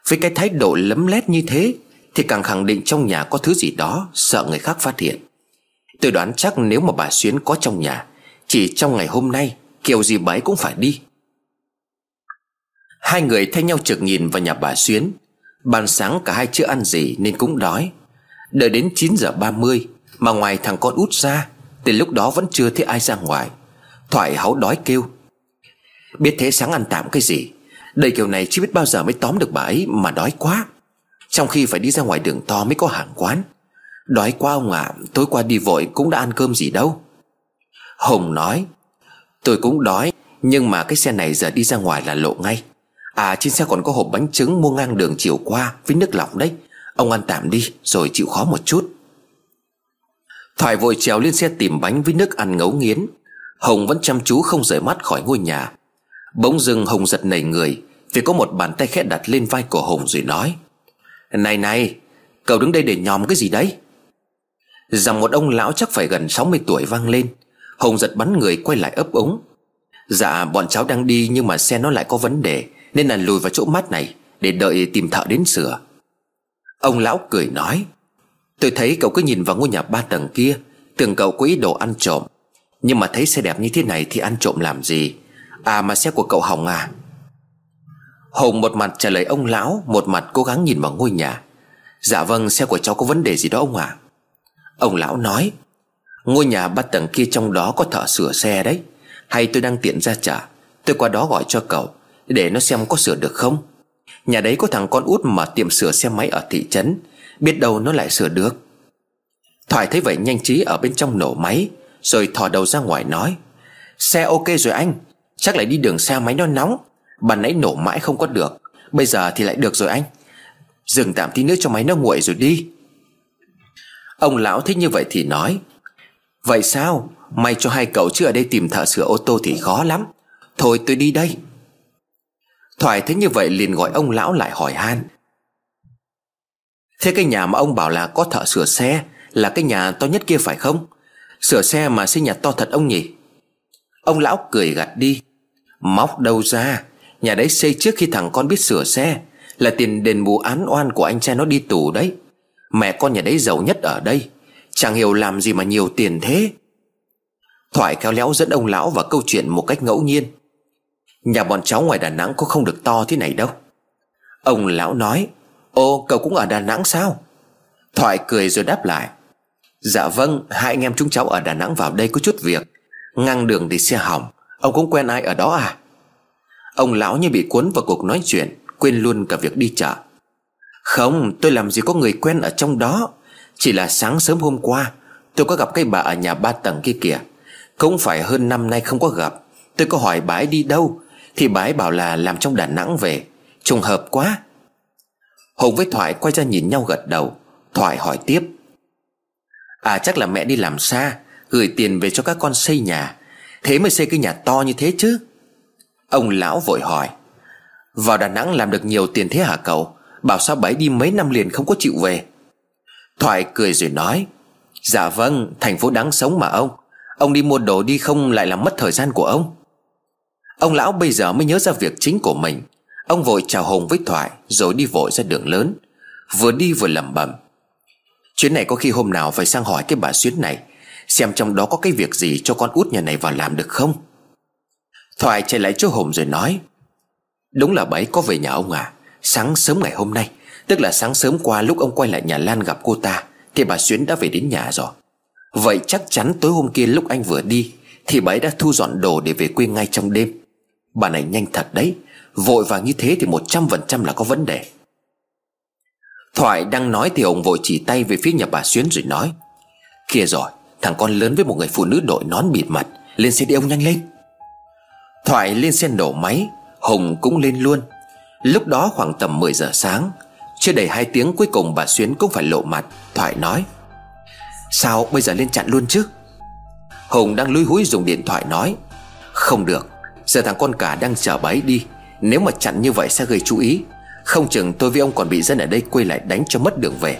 Với cái thái độ lấm lét như thế Thì càng khẳng định trong nhà có thứ gì đó Sợ người khác phát hiện. Tôi đoán chắc nếu mà bà Xuyến có trong nhà, Chỉ trong ngày hôm nay, Kiểu gì bà ấy cũng phải đi. Hai người thay nhau trực nhìn vào nhà bà Xuyến. Bàn sáng cả hai chưa ăn gì nên cũng đói. Đợi đến 9 giờ 30 Mà ngoài thằng con út ra Từ lúc đó vẫn chưa thấy ai ra ngoài. Thoại háu đói kêu Biết thế sáng ăn tạm cái gì? Đầy kiểu này chưa biết bao giờ mới tóm được bà ấy Mà đói quá. Trong khi phải đi ra ngoài đường to mới có hàng quán. Đói quá ông ạ à, Tối qua đi vội cũng đã ăn cơm gì đâu. Hồng nói Tôi cũng đói Nhưng mà cái xe này giờ đi ra ngoài là lộ ngay. À trên xe còn có hộp bánh trứng mua ngang đường chiều qua Với nước lọc đấy. Ông ăn tạm đi rồi chịu khó một chút. Thoại vội trèo lên xe tìm bánh với nước ăn ngấu nghiến. Hồng vẫn chăm chú không rời mắt khỏi ngôi nhà. Bỗng dưng Hùng giật nảy người, Vì có một bàn tay khẽ đặt lên vai của Hùng rồi nói, Này này, Cậu đứng đây để nhòm cái gì đấy? Rằng một ông lão chắc phải gần 60 tuổi vang lên, Hùng giật bắn người quay lại ấp úng. Dạ bọn cháu đang đi Nhưng mà xe nó lại có vấn đề, Nên là lùi vào chỗ mát này Để đợi tìm thợ đến sửa. Ông lão cười nói, Tôi thấy cậu cứ nhìn vào ngôi nhà ba tầng kia, Tưởng cậu có ý đồ ăn trộm, Nhưng mà thấy xe đẹp như thế này thì ăn trộm làm gì? À mà xe của cậu hỏng à? Hùng một mặt trả lời ông lão, Một mặt cố gắng nhìn vào ngôi nhà. Dạ vâng xe của cháu có vấn đề gì đó ông à Ông lão nói, Ngôi nhà ba tầng kia trong đó có thợ sửa xe đấy. Hay tôi đang tiện ra trả Tôi qua đó gọi cho cậu, Để nó xem có sửa được không. Nhà đấy có thằng con út mà tiệm sửa xe máy ở thị trấn, Biết đâu nó lại sửa được. Thoại thấy vậy, nhanh trí ở bên trong nổ máy, Rồi thò đầu ra ngoài nói, Xe ok rồi anh Chắc lại đi đường xa máy nó nóng. Bà nãy nổ mãi không có được. Bây giờ thì lại được rồi anh. Dừng tạm tí nữa cho máy nó nguội rồi đi. Ông lão thích như vậy thì nói, Vậy sao? May cho hai cậu chứ ở đây tìm thợ sửa ô tô thì khó lắm. Thôi tôi đi đây. Thoại thấy như vậy liền gọi ông lão lại hỏi han. Thế cái nhà mà ông bảo là có thợ sửa xe Là cái nhà to nhất kia phải không? Sửa xe mà xây nhà to thật ông nhỉ? Ông lão cười gặt đi. Móc đâu ra. Nhà đấy xây trước khi thằng con biết sửa xe. Là tiền đền bù án oan của anh trai nó đi tù đấy. Mẹ con nhà đấy giàu nhất ở đây. Chẳng hiểu làm gì mà nhiều tiền thế. Thoại khéo léo dẫn ông lão vào câu chuyện một cách ngẫu nhiên. Nhà bọn cháu ngoài Đà Nẵng có không được to thế này đâu. Ông lão nói, ô, cậu cũng ở Đà Nẵng sao? Thoại cười rồi đáp lại Dạ vâng Hai anh em chúng cháu ở Đà Nẵng vào đây có chút việc. Ngang đường thì xe hỏng. Ông cũng quen ai ở đó à? Ông lão như bị cuốn vào cuộc nói chuyện, Quên luôn cả việc đi chợ. Không, tôi làm gì có người quen ở trong đó. Chỉ là sáng sớm hôm qua, Tôi có gặp cái bà ở nhà ba tầng kia kìa. Cũng phải hơn năm nay không có gặp. Tôi có hỏi bà ấy đi đâu, Thì bà ấy bảo là làm trong Đà Nẵng về. Trùng hợp quá. Hùng với Thoại quay ra nhìn nhau gật đầu. Thoại hỏi tiếp. À chắc là mẹ đi làm xa, Gửi tiền về cho các con xây nhà. Thế mới xây cái nhà to như thế chứ? Ông lão vội hỏi. Vào Đà Nẵng làm được nhiều tiền thế hả cậu? Bảo sao bấy đi mấy năm liền không có chịu về? Thoại cười rồi nói. Dạ vâng thành phố đáng sống mà ông. Ông đi mua đồ đi không lại làm mất thời gian của ông. Ông lão bây giờ mới nhớ ra việc chính của mình. Ông vội chào Hùng với Thoại, Rồi đi vội ra đường lớn. Vừa đi vừa lẩm bẩm. Chuyến này có khi hôm nào phải sang hỏi cái bà Xuyến này. Xem trong đó có cái việc gì cho con út nhà này vào làm được không. Thoại chạy lại chỗ Hùng rồi nói, Đúng là bấy, có về nhà ông à. Sáng sớm ngày hôm nay, Tức là sáng sớm qua lúc ông quay lại nhà Lan gặp cô ta, Thì bà Xuyến đã về đến nhà rồi. Vậy chắc chắn tối hôm kia lúc anh vừa đi, Thì bà ấy đã thu dọn đồ để về quê ngay trong đêm. Bà này nhanh thật đấy, Vội vàng như thế thì một trăm phần trăm là có vấn đề. Thoại đang nói thì ông vội chỉ tay về phía nhà bà Xuyến rồi nói, kia rồi Thằng con lớn với một người phụ nữ đội nón bịt mặt. Lên xe đi ông nhanh lên. Thoại lên xe nổ máy. Hùng cũng lên luôn. Lúc đó khoảng tầm 10 giờ sáng, Chưa đầy hai tiếng cuối cùng bà Xuyến cũng phải lộ mặt. Thoại nói, Sao bây giờ lên chặn luôn chứ? Hùng đang lúi húi dùng điện thoại nói, Không được, Giờ thằng con cả đang chở bấy đi. Nếu mà chặn như vậy sẽ gây chú ý. Không chừng tôi với ông còn bị dân ở đây quay lại đánh cho mất đường về.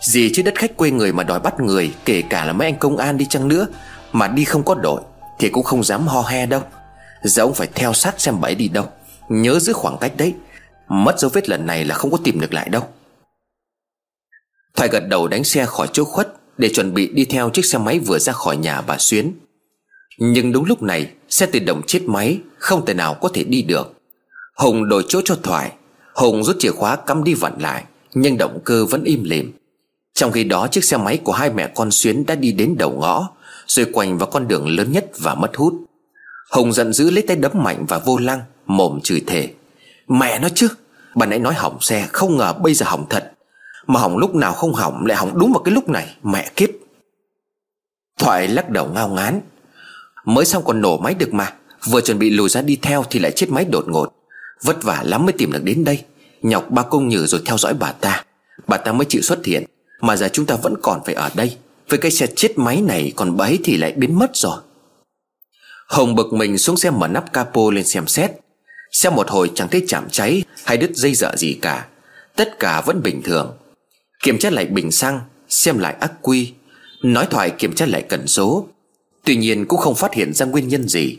Gì chứ đất khách quê người mà đòi bắt người, Kể cả là mấy anh công an đi chăng nữa, Mà đi không có đội, Thì cũng không dám ho he đâu. Giờ ông phải theo sát xem bẫy đi đâu. Nhớ giữ khoảng cách đấy. Mất dấu vết lần này là không có tìm được lại đâu. Thoại gật đầu đánh xe khỏi chỗ khuất Để chuẩn bị đi theo chiếc xe máy vừa ra khỏi nhà bà Xuyến. Nhưng đúng lúc này, Xe tự động chết máy, Không thể nào có thể đi được. Hùng đổi chỗ cho Thoại Hùng rút chìa khóa cắm đi vặn lại, Nhưng động cơ vẫn im lìm. Trong khi đó, chiếc xe máy của hai mẹ con Xuyến đã đi đến đầu ngõ, Rồi quanh vào con đường lớn nhất và mất hút. Hùng giận dữ lấy tay đấm mạnh và vô lăng, Mồm chửi thề. Mẹ nó chứ, Bà nãy nói hỏng xe, Không ngờ bây giờ hỏng thật. Mà hỏng lúc nào không hỏng, Lại hỏng đúng vào cái lúc này, Mẹ kiếp. Thoại lắc đầu ngao ngán. Mới xong còn nổ máy được mà, Vừa chuẩn bị lùi ra đi theo Thì lại chết máy đột ngột. Vất vả lắm mới tìm được đến đây. Nhọc ba công nhử rồi theo dõi bà ta. Bà ta mới chịu xuất hiện. Mà giờ chúng ta vẫn còn phải ở đây. Với cái xe chết máy này, còn bấy thì lại biến mất rồi. Hồng bực mình xuống xe mở nắp capo lên xem xét. Xem một hồi chẳng thấy chạm cháy Hay đứt dây dở gì cả. Tất cả vẫn bình thường. Kiểm tra lại bình xăng, Xem lại ắc quy. Nói thoại kiểm tra lại cần số. Tuy nhiên cũng không phát hiện ra nguyên nhân gì.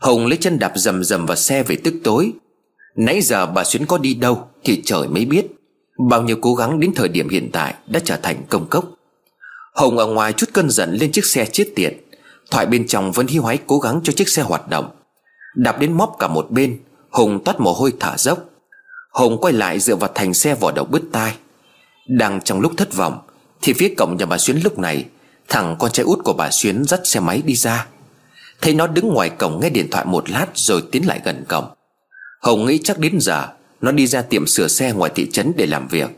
Hồng lấy chân đạp rầm rầm vào xe về tức tối. Nãy giờ bà Xuyến có đi đâu Thì trời mới biết. Bao nhiêu cố gắng đến thời điểm hiện tại Đã trở thành công cốc. Hồng ở ngoài chút cơn giận lên chiếc xe chết tiệt. Thoại bên trong vẫn hiu hoáy cố gắng cho chiếc xe hoạt động. Đạp đến móp cả một bên, Hùng toát mồ hôi thở dốc. Hùng quay lại dựa vào thành xe vỏ đầu bứt tai. Đang trong lúc thất vọng, Thì phía cổng nhà bà Xuyến lúc này, Thằng con trai út của bà Xuyến dắt xe máy đi ra. Thấy nó đứng ngoài cổng nghe điện thoại một lát Rồi tiến lại gần cổng. Hồng nghĩ chắc đến giờ nó đi ra tiệm sửa xe ngoài thị trấn để làm việc.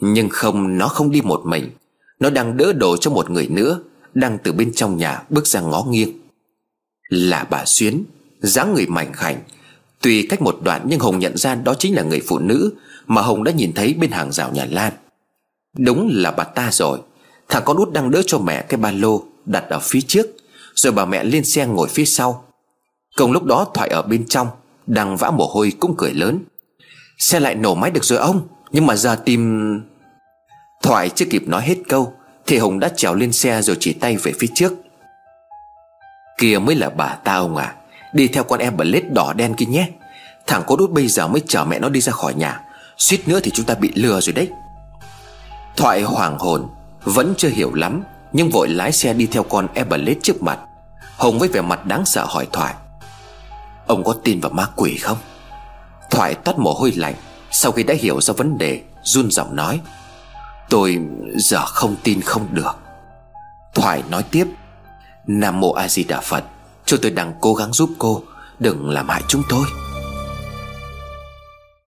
Nhưng không, nó không đi một mình. Nó đang đỡ đồ cho một người nữa, Đang từ bên trong nhà bước ra ngó nghiêng. Là bà Xuyến, dáng người mảnh khảnh. Tuy cách một đoạn nhưng Hồng nhận ra đó chính là người phụ nữ Mà Hồng đã nhìn thấy bên hàng rào nhà Lan. Đúng là bà ta rồi. Thằng con út đang đỡ cho mẹ cái ba lô Đặt ở phía trước, Rồi bà mẹ lên xe ngồi phía sau. Cùng lúc đó Thoại ở bên trong, Đang vã mồ hôi cũng cười lớn. Xe lại nổ máy được rồi ông. Nhưng mà giờ tìm Thoại chưa kịp nói hết câu, Thì Hùng đã trèo lên xe rồi chỉ tay về phía trước. Kia mới là bà ta ông à. Đi theo con em lết đỏ đen kia nhé. Thằng cô đút bây giờ mới chở mẹ nó đi ra khỏi nhà. Suýt nữa thì chúng ta bị lừa rồi đấy. Thoại hoàng hồn, Vẫn chưa hiểu lắm, Nhưng vội lái xe đi theo con Everlet trước mặt. Hồng với vẻ mặt đáng sợ hỏi Thoại. Ông có tin vào ma quỷ không? Thoại toát mồ hôi lạnh. Sau khi đã hiểu ra vấn đề, Run giọng nói, Tôi giờ không tin không được. Thoại nói tiếp, Nam mô A Di Đà Phật Chúng tôi đang cố gắng giúp cô, Đừng làm hại chúng tôi.